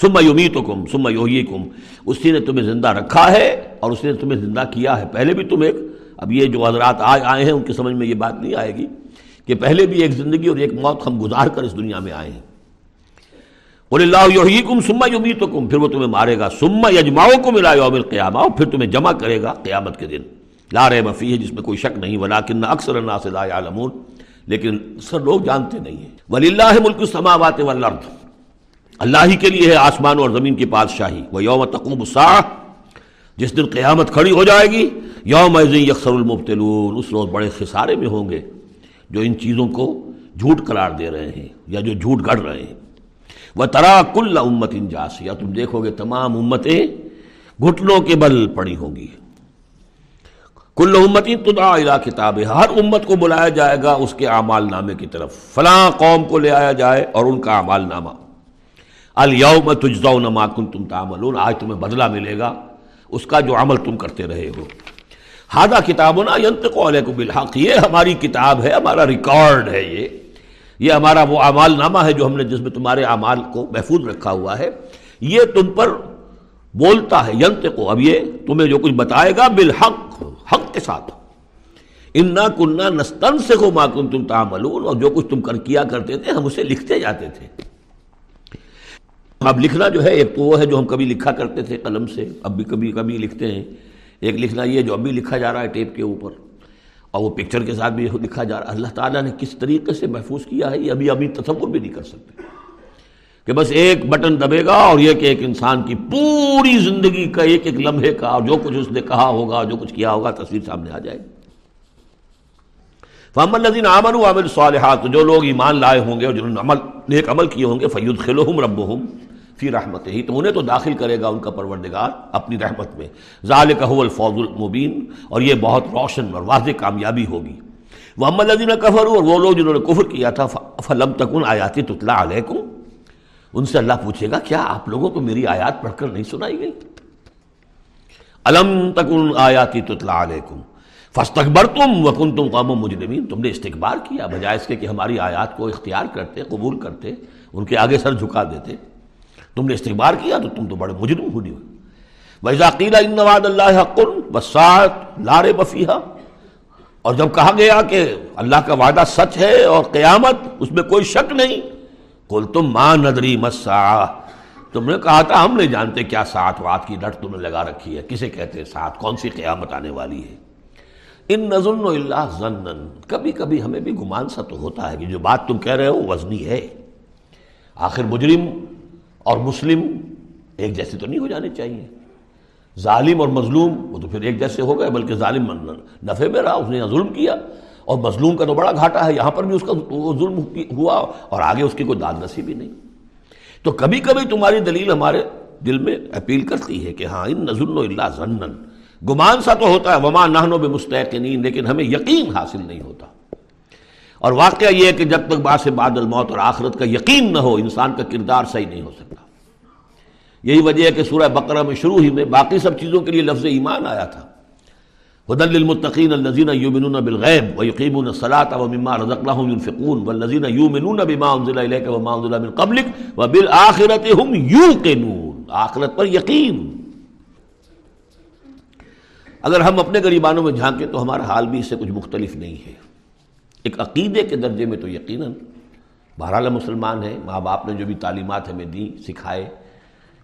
سما یومی تو کم سما یوہی کم اسی نے تمہیں زندہ رکھا ہے اور اس نے تمہیں زندہ کیا ہے۔ پہلے بھی تم ایک اب یہ جو حضرات آج آئے ہیں ان کی سمجھ میں یہ بات نہیں آئے گی کہ پہلے بھی ایک زندگی اور ایک موت ہم گزار کر اس دنیا میں آئے ہیں۔ بول اللہ یوہی کم سما یومی تو کم پھر وہ تمہیں مارے گا۔ سما یجماؤ کو ملا یوم القیامہ پھر تمہیں جمع کرے گا قیامت کے دن۔ لا رہے مفی ہے جس میں کوئی شک نہیں ولاکن اکثر اللہ لا عالمون لیکن سر لوگ جانتے نہیں ہیں۔ ولی اللہ ملک سماوات والارض اللہ ہی کے لیے ہے آسمان اور زمین کی بادشاہی وہ یوم تقوب سا جس دن قیامت کھڑی ہو جائے گی یوم یکسر المبتلون، اس روز بڑے خسارے میں ہوں گے جو ان چیزوں کو جھوٹ قرار دے رہے ہیں یا جو جھوٹ گڑ رہے ہیں۔ وہ ترا کل امت انجاس یا تم دیکھو گے تمام امتیں گھٹنوں کے بل پڑی ہوں گی۔ کل امتی تدا کتاب ہر امت کو بلایا جائے گا اس کے اعمال نامے کی طرف۔ فلاں قوم کو لے آیا جائے اور ان کا اعمال نامہ۔ الوم تجزا نما کن تم تعمل آج تمہیں بدلہ ملے گا، اس کا جو عمل تم کرتے رہے ہو۔ ہادہ کتاب نا ینت کو بالحق، یہ ہماری کتاب ہے، ہمارا ریکارڈ ہے یہ۔ یہ ہمارا وہ اعمال نامہ ہے جو ہم نے جس میں تمہارے اعمال کو محفوظ رکھا ہوا ہے۔ یہ تم پر بولتا ہے ینت اب یہ تمہیں جو کچھ بتائے گا بالحق، حق کے ساتھ۔ انا کنہ نستن سے کو ماکن تم تعملون، اور جو کچھ تم کر کیا کرتے تھے، ہم اسے لکھتے جاتے تھے۔ اب لکھنا جو ہے، ایک تو وہ ہے جو ہم کبھی لکھا کرتے تھے قلم سے، اب بھی کبھی کبھی لکھتے ہیں۔ ایک لکھنا یہ جو ابھی لکھا جا رہا ہے ٹیپ کے اوپر۔ اور وہ پکچر کے ساتھ بھی لکھا جا رہا ہے۔ اللہ تعالیٰ نے کس طریقے سے محفوظ کیا ہے، یہ ابھی ابھی تصور بھی نہیں کر سکتے۔ کہ بس ایک بٹن دبے گا اور یہ کہ ایک انسان کی پوری زندگی کا ایک ایک لمحے کا اور جو کچھ اس نے کہا ہوگا، جو کچھ کیا ہوگا، تصویر سامنے آ جائے گی۔ فہم الدین عامر عامر صالحات جو لوگ ایمان لائے ہوں گے اور جنہوں نے عمل، نیک عمل کیے ہوں گے فید خلوہم ربہم فی رحمت ہی تو انہیں تو داخل کرے گا ان کا پروردگار اپنی رحمت میں۔ ذالک هو الفوز المبین، اور یہ بہت روشن اور واضح کامیابی ہوگی۔ محمد الدین کفر اور وہ لوگ جنہوں نے کفر کیا تھا فلم تکن آیاتی تطلع علیکم ان سے اللہ پوچھے گا، کیا آپ لوگوں کو میری آیات پڑھ کر نہیں سنائی گئی؟ الم تکن آیاتی تطلع علیکم فستقبر تم وکن تم قوم مجرمین تم نے استقبار کیا، بجائے اس کے کہ ہماری آیات کو اختیار کرتے، قبول کرتے، ان کے آگے سر جھکا دیتے۔ تم نے استقبار کیا تو تم تو بڑے مجرم ہوئی ہوئے۔ ویزاقیلا ان نواد اللہ حقن بسات لارے بفیہ اور جب کہا گیا کہ اللہ کا وعدہ سچ ہے اور قیامت، اس میں کوئی شک نہیں۔ کل تم ماں ندری مسا تم نے کہا تھا، ہم نہیں جانتے کیا ساتھ وات کی ڈٹ تم نے لگا رکھی ہے۔ کسے کہتے ہیں ساتھ کون سی قیامت آنے والی ہے؟ ان نظن اللہ زنن کبھی کبھی ہمیں بھی گمان سا تو ہوتا ہے کہ جو بات تم کہہ رہے ہو، وزنی ہے۔ آخر مجرم اور مسلم ایک جیسے تو نہیں ہو جانے چاہیے۔ ظالم اور مظلوم، وہ تو پھر ایک جیسے ہو گئے، بلکہ ظالم نفے میں رہا، اس نے ظلم کیا۔ اور مظلوم کا تو بڑا گھاٹا ہے، یہاں پر بھی اس کا ظلم ہوا اور آگے اس کی کوئی داد نصیب بھی نہیں۔ تو کبھی کبھی تمہاری دلیل ہمارے دل میں اپیل کرتی ہے کہ ہاں ان نظر اللہ زنن گمان سا تو ہوتا ہے، وما نہنو بے مستحقین لیکن ہمیں یقین حاصل نہیں ہوتا۔ اور واقعہ یہ ہے کہ جب تک باس بعد الموت اور آخرت کا یقین نہ ہو، انسان کا کردار صحیح نہیں ہو سکتا۔ یہی وجہ ہے کہ سورہ بقرہ میں شروع ہی میں باقی سب چیزوں کے لیے لفظ ایمان آیا تھا۔ حدل المطقین النزین یومنون بالغیب ویقیمون الصلاة ومما رزقناهم ينفقون والذین یومنون بما انزل الیک وما انزل من قبلک وبالآخرت هم یوقنون۔ آخرت پر یقین۔ اگر ہم اپنے غریبانوں میں جھانکیں تو ہمارا حال بھی اس سے کچھ مختلف نہیں ہے۔ ایک عقیدے کے درجے میں تو یقیناً بہرحال مسلمان ہیں، ماں باپ نے جو بھی تعلیمات ہمیں دی، سکھائے،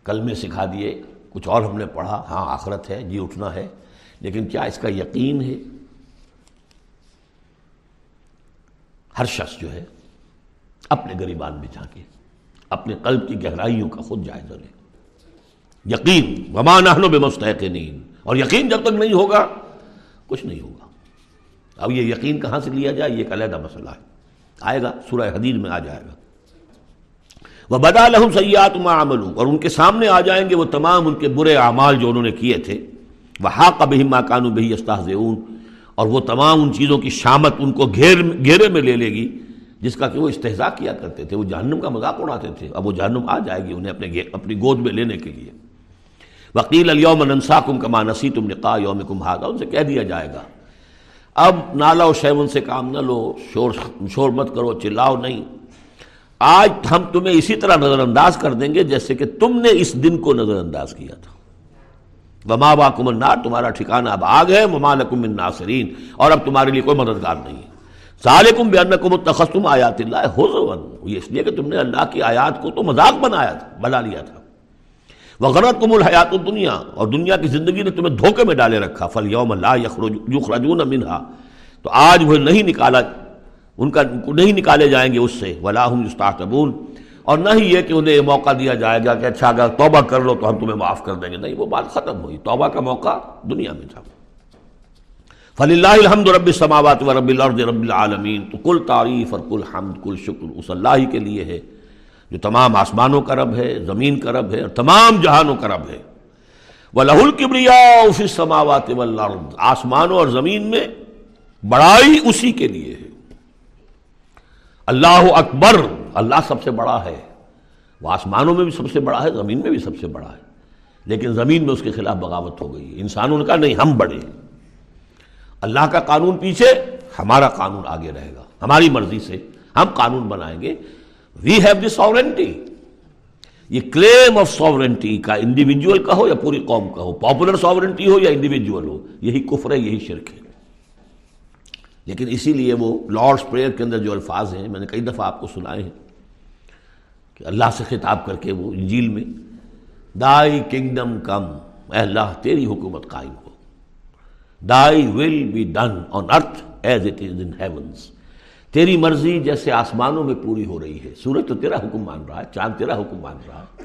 کلمے سکھا دیے، کچھ اور ہم نے پڑھا ہاں آخرت ہے جی اٹھنا ہے، لیکن کیا اس کا یقین ہے؟ ہر شخص جو ہے اپنے غریبان میں جھانکے، اپنے قلب کی گہرائیوں کا خود جائزہ لے۔ یقین، وما نحن بمستحقین اور یقین جب تک نہیں ہوگا، کچھ نہیں ہوگا۔ اب یہ یقین کہاں سے لیا جائے؟ یہ ایک علیحدہ مسئلہ ہے۔ آئے گا، سورہ حدید میں آ جائے گا۔ وہ بدا لہم سیات عمل اور ان کے سامنے آ جائیں گے وہ تمام ان کے برے اعمال جو انہوں نے کیے تھے۔ وہ ہاک بہی ماں کانو بہی استاذ اور وہ تمام ان چیزوں کی شامت ان کو گھیر گھیرے میں لے لے گی، جس کا کہ وہ استحضاء کیا کرتے تھے۔ وہ جہنم کا مذاق اڑاتے تھے۔ اب وہ جہنم آ جائے گی انہیں اپنے اپنی گود میں لینے کے لیے۔ وکیل الوم ننسا کم کما نسی تم نقا یوم کم ان سے کہہ دیا جائے گا اب نالا و شیون سے کام نہ لو، شور شور مت کرو، چلاؤ نہیں۔ آج ہم تمہیں اسی طرح نظر انداز کر دیں گے جیسے کہ تم نے اس دن کو نظر انداز کیا تھا۔ وما با النار، تمہارا ٹھکانہ اب آگ ہے، وما لکم الناصرین اور اب تمہارے لیے کوئی مددگار نہیں ہے۔ ظالکم بیانکم اتخذتم آیات اللہ حضون یہ اس لیے کہ تم نے اللہ کی آیات کو تو مذاق بنایا تھا، بنا لیا تھا۔ وغیرت کم الحیات دنیا اور دنیا کی زندگی نے تمہیں دھوکے میں ڈالے رکھا۔ فل یوم اللہ یخرجون منہا تو آج وہ نہیں نکالا ان کا نہیں نکالے جائیں گے اس سے۔ ولاحم استاطبون اور نہ ہی یہ کہ انہیں یہ موقع دیا جائے گا کہ اچھا اگر توبہ کر لو تو ہم تمہیں معاف کر دیں گے۔ نہیں، وہ بات ختم ہوئی۔ توبہ کا موقع دنیا میں تھا۔ فلی اللہ الحمد رب السماوات و رب الارض رب العالمین تو کل تعریف اور کل حمد کل شکر اس اللہ ہی کے لیے ہے۔ جو تمام آسمانوں کا رب ہے، زمین کا رب ہے اور تمام جہانوں کا رب ہے۔ وہ لہ القبریا سماوات آسمانوں اور زمین میں بڑائی اسی کے لیے ہے۔ اللہ اکبر، اللہ سب سے بڑا ہے۔ وہ آسمانوں میں بھی سب سے بڑا ہے، زمین میں بھی سب سے بڑا ہے۔ لیکن زمین میں اس کے خلاف بغاوت ہو گئی انسانوں نے کہا، نہیں، ہم بڑے ہیں۔ اللہ کا قانون پیچھے، ہمارا قانون آگے رہے گا۔ ہماری مرضی سے ہم قانون بنائیں گے۔ وی ہیو دی سورنٹی یہ کلیم آف ساورنٹی کا انڈیویجول کا ہو یا پوری قوم کا ہو پاپولر ساورنٹی ہو یا انڈیویجول ہو؟ یہی کفر ہے، یہی شرک ہے۔ لیکن اسی لیے وہ لارڈس پریئر کے اندر جو الفاظ ہیں، میں نے کئی دفعہ آپ کو سنائے ہیں کہ اللہ سے خطاب کر کے وہ انجیل میں دائی کنگڈم کم اے اللہ، تیری حکومت قائم ہو۔ Thy will be done on earth as it is in heavens تیری مرضی جیسے آسمانوں میں پوری ہو رہی ہے۔ سورج تو تیرا حکم مان رہا ہے، چاند تیرا حکم مان رہا ہے۔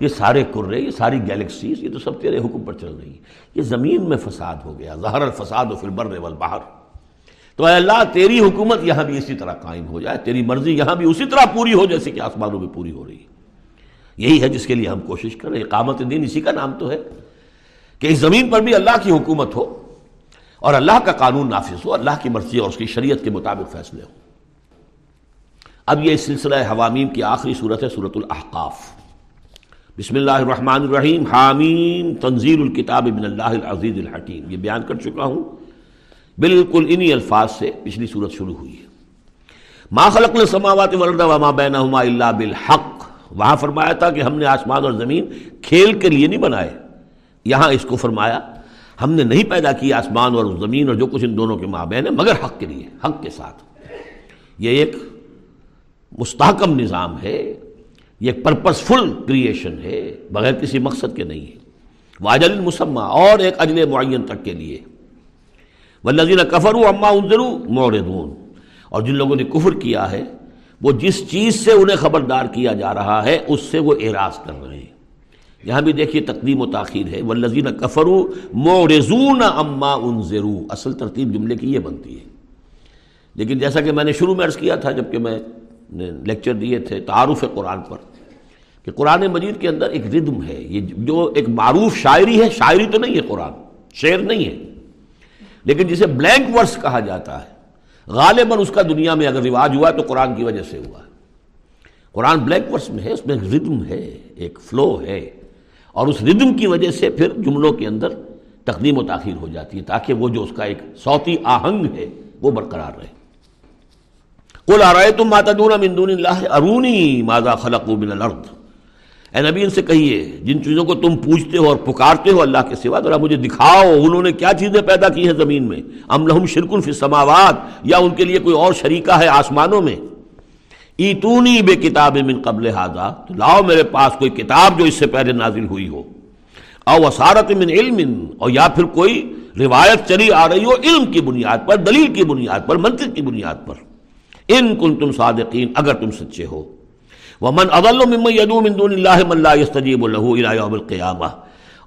یہ سارے کرے، یہ ساری گیلیکسیز یہ تو سب تیرے حکم پر چل رہی ہے یہ زمین میں فساد ہو گیا ظہر الفساد و فلبر والبحر۔ تو اے اللہ، تیری حکومت یہاں بھی اسی طرح قائم ہو جائے، تیری مرضی یہاں بھی اسی طرح پوری ہو جیسے کہ آسمانوں میں پوری ہو رہی ہے۔ یہی ہے جس کے لیے ہم کوشش کریں۔ اقامت دین اسی کا نام تو ہے کہ اس زمین پر بھی اللہ کی حکومت ہو اور اللہ کا قانون نافذ ہو، اللہ کی مرضی اور اس کی شریعت کے مطابق فیصلے ہو اب یہ سلسلہ حوامیم کی آخری صورت ہے صورت الاحقاف۔ بسم اللہ الرحمن الرحیم۔ حامیم، تنزیل الکتاب من اللہ العزیز الحکیم۔ یہ بیان کر چکا ہوں۔ بالکل انہی الفاظ سے پچھلی صورت شروع ہوئی ہے۔ ما خلق السماوات والارض وما بینہما الا بالحق۔ وہاں فرمایا تھا کہ ہم نے آسمان اور زمین کھیل کے لیے نہیں بنائے۔ یہاں اس کو فرمایا، ہم نے نہیں پیدا کیا آسمان اور زمین اور جو کچھ ان دونوں کے مابین ہے، مگر حق کے لیے، حق کے ساتھ۔ یہ ایک مستحکم نظام ہے، یہ ایک فل کریشن ہے، بغیر کسی مقصد کے نہیں ہے۔ واجل المسمہ اور ایک اجل معین تک کے لیے۔ ولزین کفر اما انضرو موردون اور جن لوگوں نے کفر کیا ہے، وہ جس چیز سے انہیں خبردار کیا جا رہا ہے، اس سے وہ اعراض کر رہے ہیں۔ یہاں بھی دیکھیے تقدیم و تاخیر ہے۔ ولزین کفرو مورزون اما انضرو اصل ترتیب جملے کی یہ بنتی ہے۔ لیکن جیسا کہ میں نے شروع میں عرض کیا تھا جبکہ میں نے لیکچر دیے تھے تعارف قرآن پر کہ قرآن مجید کے اندر ایک ردم ہے، یہ جو ایک معروف شاعری ہے، شاعری تو نہیں ہے قرآن، شعر نہیں ہے۔ لیکن جسے بلینک ورس کہا جاتا ہے، غالباً اس کا دنیا میں اگر رواج ہوا تو قرآن کی وجہ سے ہوا۔ ہے قرآن بلینک ورس میں ہے، اس میں ایک ردم ہے، ایک فلو ہے۔ اور اس ردم کی وجہ سے پھر جملوں کے اندر تقدیم و تاخیر ہو جاتی ہے تاکہ وہ جو اس کا ایک صوتی آہنگ ہے، وہ برقرار رہے۔ قل ارائیتم ما تدون من دون اللہ؟ ارونی ماذا خلقوا من الارض. اے نبی ان سے کہیے، جن چیزوں کو تم پوچھتے ہو اور پکارتے ہو اللہ کے سوا، ذرا مجھے دکھاؤ، انہوں نے کیا چیزیں پیدا کی ہیں زمین میں؟ ام لہم شرکن فی السماوات، یا ان کے لیے کوئی اور شریکہ ہے آسمانوں میں؟ ایتونی بے کتاب من قبل ہذا، تو لاؤ میرے پاس کوئی کتاب جو اس سے پہلے نازل ہوئی ہو۔ او وسارت من علم اور یا پھر کوئی روایت چلی آ رہی ہو علم کی بنیاد پر، دلیل کی بنیاد پر، منطق کی بنیاد پر۔ ان کن تم صادقین، اگر تم سچے ہو۔ ومن من دون الله من لا يستجيب له الى يوم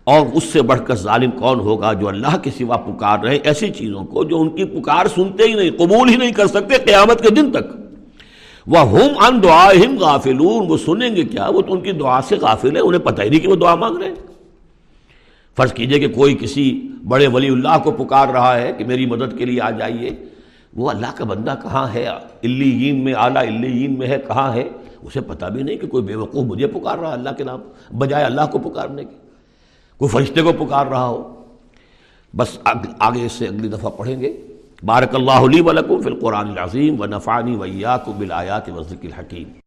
اور اس سے بڑھ کر ظالم کون ہوگا جو اللہ کے سوا پکار رہے ایسی چیزوں کو جو ان کی پکار سنتے ہی نہیں، قبول ہی نہیں کر سکتے قیامت کے دن تک۔ وہ ہم ان دعا غافلون۔ وہ سنیں گے کیا؟ وہ تو ان کی دعا سے غافل ہے انہیں پتہ ہی نہیں کہ وہ دعا مانگ رہے ہیں۔ فرض کیجیے کہ کوئی کسی بڑے ولی اللہ کو پکار رہا ہے کہ میری مدد کے لیے آ جائیے۔ وہ اللہ کا بندہ کہاں ہے؟ اللیین میں، اعلیٰ اللیین میں ہے، کہاں ہے؟ اسے پتہ بھی نہیں کہ کوئی بے وقوف مجھے پکار رہا ہے اللہ کے نام بجائے اللہ کو پکارنے کے۔ کوئی فرشتے کو پکار رہا ہو۔ بس آگے اس سے اگلی دفعہ پڑھیں گے۔ بارک اللہ علی ولکم فی القرآن العظیم و نفانی ویاکم بالآیات و ذکر الحکیم۔